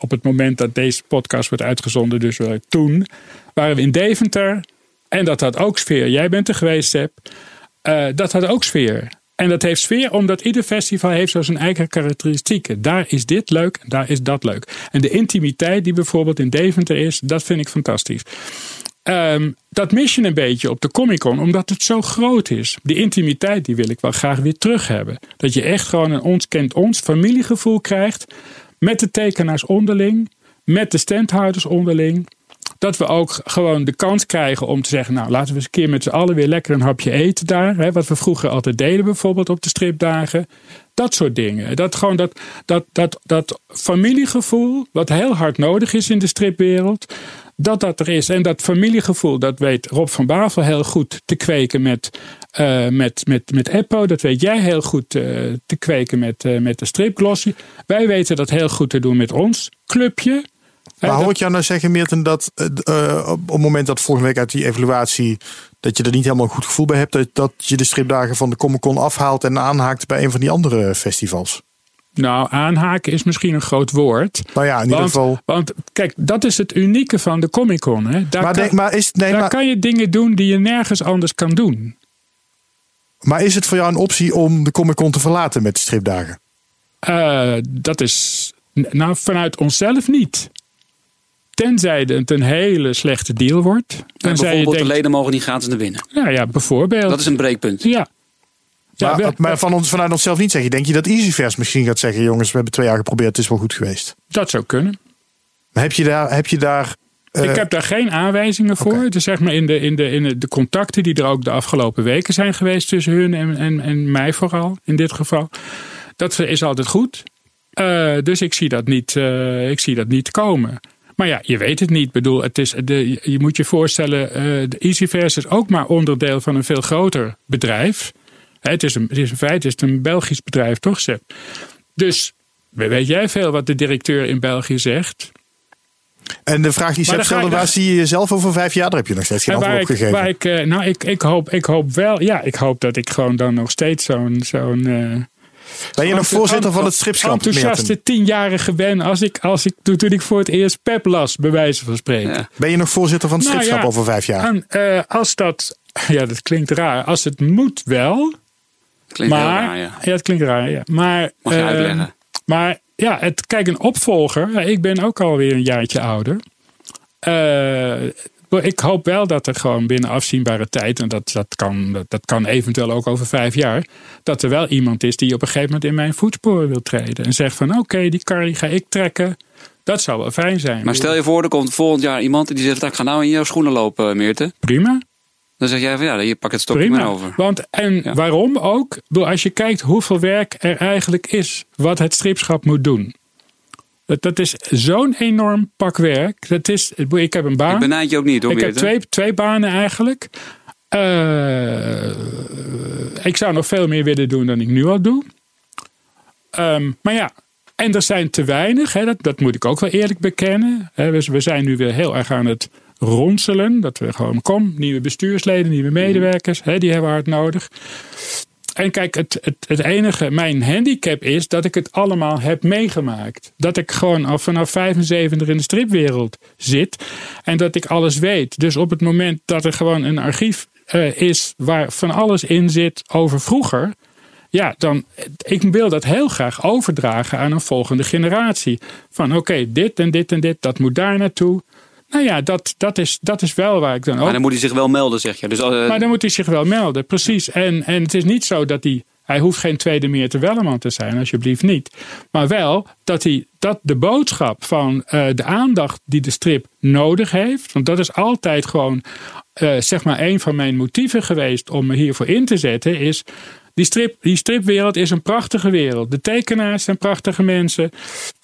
op het moment dat deze podcast wordt uitgezonden, dus toen, waren we in Deventer. En dat had ook sfeer. Jij bent er geweest, Sepp. Uh, dat had ook sfeer. En dat heeft sfeer omdat ieder festival heeft zo zijn eigen karakteristieken. Daar is dit leuk daar is dat leuk. En de intimiteit die bijvoorbeeld in Deventer is, dat vind ik fantastisch. Um, dat mis je een beetje op de Comic Con, omdat het zo groot is. Die intimiteit die wil ik wel graag weer terug hebben. Dat je echt gewoon een ons kent ons familiegevoel krijgt. Met de tekenaars onderling, met de standhouders onderling. Dat we ook gewoon de kans krijgen om te zeggen: Nou, laten we eens een keer met z'n allen weer lekker een hapje eten daar. Hè, wat we vroeger altijd deden, bijvoorbeeld op de stripdagen. Dat soort dingen. Dat, gewoon dat, dat, dat, dat familiegevoel, wat heel hard nodig is in de stripwereld dat dat er is. En dat familiegevoel, dat weet Rob van Bavel heel goed te kweken met, uh, met, met, met Eppo. Dat weet jij heel goed uh, te kweken met, uh, met de stripglossy. Wij weten dat heel goed te doen met ons clubje. Maar hoor ik jou nou zeggen, Meerten, dat op het moment dat volgende week uit die evaluatie dat je er niet helemaal een goed gevoel bij hebt, dat, dat je de stripdagen van de Comic Con afhaalt en aanhaakt bij een van die andere festivals? Nou, aanhaken is misschien een groot woord. Nou ja, in ieder want, geval. Want kijk, dat is het unieke van de Comic Con. Hè? Daar, maar kan, denk, maar is, nee, daar maar, kan je dingen doen die je nergens anders kan doen. Maar is het voor jou een optie om de Comic Con te verlaten met de stripdagen? Uh, dat is nou vanuit onszelf niet. Tenzij het een hele slechte deal wordt. Tenzij je bijvoorbeeld denkt, de leden mogen niet gratis naar binnen. Nou ja, bijvoorbeeld. Dat is een breekpunt. Ja. Ja, Maar, maar van ons, vanuit onszelf niet zeggen. Denk je dat Easyverse misschien gaat zeggen: jongens, we hebben twee jaar geprobeerd, het is wel goed geweest. dat zou kunnen. Maar heb je daar. Heb je daar eh, ik heb daar geen aanwijzingen voor. oké. Dus zeg maar in, de, in, de, in de, contacten die er ook de afgelopen weken zijn geweest tussen hun en, en, en mij vooral in dit geval. Dat is altijd goed. Eh, dus ik zie, dat niet, eh, ik zie dat niet komen. Maar ja, je weet het niet. Ik bedoel, het is de, je moet je voorstellen, de Easyverse is ook maar onderdeel van een veel groter bedrijf. Het is, een, het is in feite is het een Belgisch bedrijf, toch, Sepp? Dus weet jij veel wat de directeur in België zegt? En de vraag die Seb ga stelde, waar zie je jezelf over vijf jaar? Daar heb je nog steeds geen En antwoord op ik, gegeven. waar ik, eh, nou, ik, ik, hoop, ik hoop wel, ja, ik hoop dat ik gewoon dan nog steeds zo'n. zo'n eh, ben je nog voorzitter van het stripschap? Enthousiaste tienjarige ben als ik, als ik toen, ik voor het eerst Pep las, bij wijze van spreken. Ja. Ben je nog voorzitter van het Nou stripschap ja, over vijf jaar? En, eh, als dat, ja, dat klinkt raar. Als het moet wel, Klinkt maar raar, ja. het klinkt raar, ja. Maar, Mag je eh, uitleggen? Maar ja, het, kijk, een opvolger. Ik ben ook alweer een jaartje ouder. Eh, ik hoop wel dat er gewoon binnen afzienbare tijd, en dat, dat, kan, dat, dat kan eventueel ook over vijf jaar, dat er wel iemand is die op een gegeven moment in mijn voetsporen wil treden. En zegt van oké, die die ga ik trekken. Dat zou wel fijn zijn. Maar stel je voor, er komt volgend jaar iemand die zegt: "Nou, Ik ga nou in jouw schoenen lopen, Meerte. Prima. Dan zeg jij van ja, je pakt het stokje maar over. Want, en Ja. waarom ook? Als je kijkt hoeveel werk er eigenlijk is, wat het stripschap moet doen. Dat, dat is zo'n enorm pak werk. Dat is, ik heb een baan. Ik benijd je ook niet hoor, Ik heb twee, twee banen eigenlijk. Eh, ik zou nog veel meer willen doen dan ik nu al doe. Ehm, maar ja, en er zijn te weinig. Hè, dat, dat moet ik ook wel eerlijk bekennen. Hè, we, we zijn nu weer heel erg aan het ronselen. Dat we gewoon, kom, nieuwe bestuursleden, nieuwe medewerkers. Hè, die hebben hard nodig. En kijk, het, het, het enige, mijn handicap is dat ik het allemaal heb meegemaakt. Dat ik gewoon al vanaf 75 in de stripwereld zit. En dat ik alles weet. Dus op het moment dat er gewoon een archief eh, is waar van alles in zit over vroeger. Ja, dan, ik wil dat heel graag overdragen aan een volgende generatie. Van oké, dit en dit en dit, dat moet daar naartoe. Nou ja, dat, dat, is, dat is wel waar ik dan ook Maar dan moet hij zich wel melden, zeg je. Dus, eh, maar dan moet hij zich wel melden, precies. En, en het is niet zo dat hij. Hij hoeft geen tweede Meerte Welleman te zijn, alsjeblieft niet. Maar wel dat, hij, dat de boodschap van eh, de aandacht die de strip nodig heeft. Want dat is altijd gewoon, eh, zeg maar, een van mijn motieven geweest om me hiervoor in te zetten. Is die, strip, die stripwereld is een prachtige wereld. De tekenaars zijn prachtige mensen.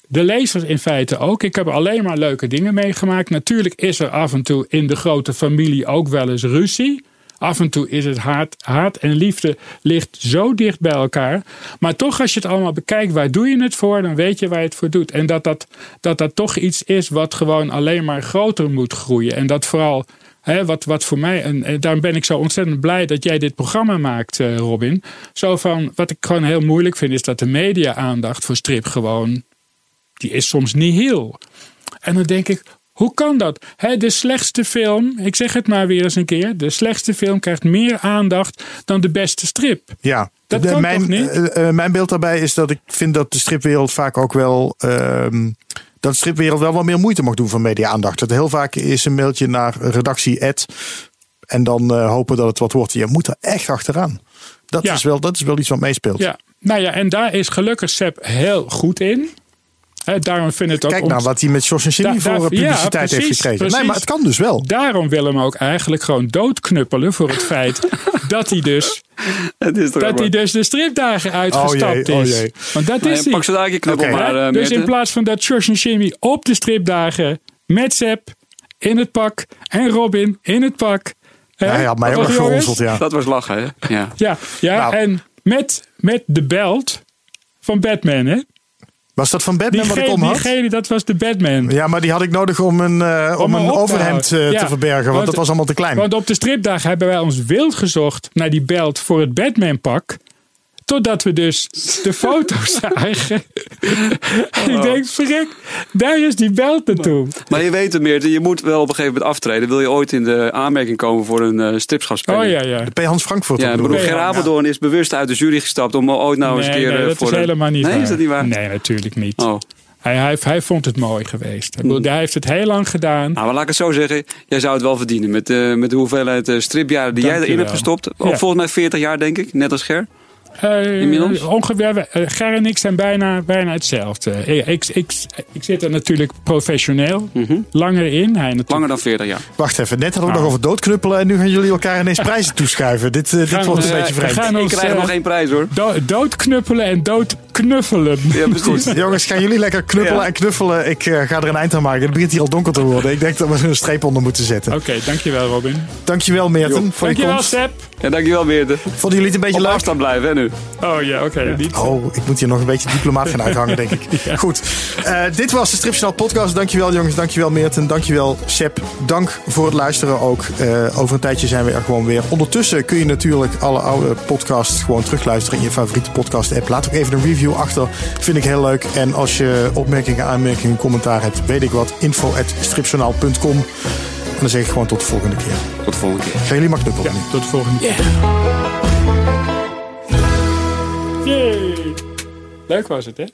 De lezers in feite ook. Ik heb alleen maar leuke dingen meegemaakt. Natuurlijk is er af en toe in de grote familie ook wel eens ruzie. Af en toe is het haat, haat en liefde ligt zo dicht bij elkaar. Maar toch, als je het allemaal bekijkt, waar doe je het voor? Dan weet je waar je het voor doet. En dat dat, dat, dat toch iets is wat gewoon alleen maar groter moet groeien. En dat vooral Hè, wat, wat voor mij, en, daarom ben ik zo ontzettend blij dat jij dit programma maakt, eh, Robin. Zo van, wat ik gewoon heel moeilijk vind, is dat de media-aandacht voor strip gewoon, die is soms niet heel. En dan denk ik, hoe kan dat? De slechtste film, ik zeg het maar weer eens een keer, de slechtste film krijgt meer aandacht dan de beste strip. Ja, Dat De- kan mijn, toch niet? eh, eh, mijn beeld daarbij is dat ik vind dat de stripwereld vaak ook wel. ehm, dat de stripwereld wel wat meer moeite mag doen van media-aandacht. Dat heel vaak is een mailtje naar redactie Ed. En dan eh, hopen dat het wat wordt. Je moet er echt achteraan. Dat, Ja. is, wel, dat is wel iets wat meespeelt. Ja, nou ja, en daar is gelukkig Sepp heel goed in. Hè, daarom vind ik het ook Kijk nou wat hij met Jos en Jimmy Da- voor eh, publiciteit ja, heeft precies, gekregen. Nee, maar het kan dus wel. Daarom willen we hem ook eigenlijk gewoon doodknuppelen voor het feit dat hij dus, Het is toch dat hij dus de stripdagen uitgestapt Oh jee, oh is. jee. Want dat Nee, is hij. pak knuppel Oké. maar, eh, dus in plaats van dat George en Jimmy op de stripdagen met Sepp in het pak en Robin in het pak. Ja, hij had mij ook ja. Dat was lachen, hè? Ja. Ja, ja Nou. en met, met de belt van Batman. Hè? Was dat van Batman Die, wat ik om had? gele, dat was de Batman. Ja, maar die had ik nodig om een, eh, om een overhemd eh, Ja, te verbergen. Want, want- dat was allemaal te klein. Want op de stripdagen hebben wij ons wild gezocht naar die belt voor het Batman-pak. Totdat we dus de foto's zagen. En ik denk, verrek, daar is die belt naartoe. Maar je weet het, Meerte, je moet wel op een gegeven moment aftreden. Wil je ooit in de aanmerking komen voor een eh stripschapspeler? Oh ja, ja. P. Hans Frankfurt. Ja, ik bedoel bedoel, ik. Ger Ja. Apeldoorn is bewust uit de jury gestapt om ooit nou eens nee, een keer nee, eh, dat voor is een- helemaal niet nee, waar. is dat niet waar? Nee, natuurlijk niet. Oh. Hij, hij, hij vond het mooi geweest. Ik bedoel, Hij heeft het heel lang gedaan. Nou, maar laat ik het zo zeggen. Jij zou het wel verdienen met, eh, met de hoeveelheid stripjaren die jij erin hebt gestopt. Ook Ja. volgens mij 40 jaar, denk ik. Net als Ger. Eh, Inmiddels? Ongeveer, eh, Ger en ik zijn bijna, bijna hetzelfde. Ik, ik, ik, ik zit er natuurlijk professioneel langer in. Hij natuurlijk Langer dan 40 jaar. Wacht even, net hadden we Nou. nog over doodknuppelen. En nu gaan jullie elkaar ineens prijzen toeschuiven. Dit, eh, dit wordt we- een beetje we vreemd. gaan Ik krijg eh, nog geen prijs hoor. do- doodknuppelen en doodknuffelen. Ja, precies. Jongens, gaan jullie lekker knuppelen Ja. en knuffelen. Ik eh, ga er een eind aan maken. Het begint hier al donker te worden. Ik denk dat we er een streep onder moeten zetten. Oké, dankjewel Robin. Dankjewel Meerten voor je Dankjewel komst. Sepp. Ja, dankjewel Meerte. Vonden jullie het een beetje Op leuk? afstand blijven hè nu. Oh ja, oké. Oh, ik moet hier nog een beetje diplomaat gaan uithangen, denk ik. Goed. Eh, dit was de Stripjournaal podcast. Dankjewel jongens, dankjewel Meerten, dankjewel Sepp. Dank voor het luisteren ook. Eh, over een tijdje zijn we er gewoon weer. Ondertussen kun je natuurlijk alle oude podcasts gewoon terugluisteren in je favoriete podcast app. Laat ook even een review achter. Vind ik heel leuk. En als je opmerkingen, aanmerkingen, commentaar hebt, weet ik wat. info at stripjournaal.com. En dan zeg ik gewoon tot de volgende keer. Tot de volgende keer. Gaan jullie maar knuppelen Ja, tot de volgende keer. Leuk was het, hè?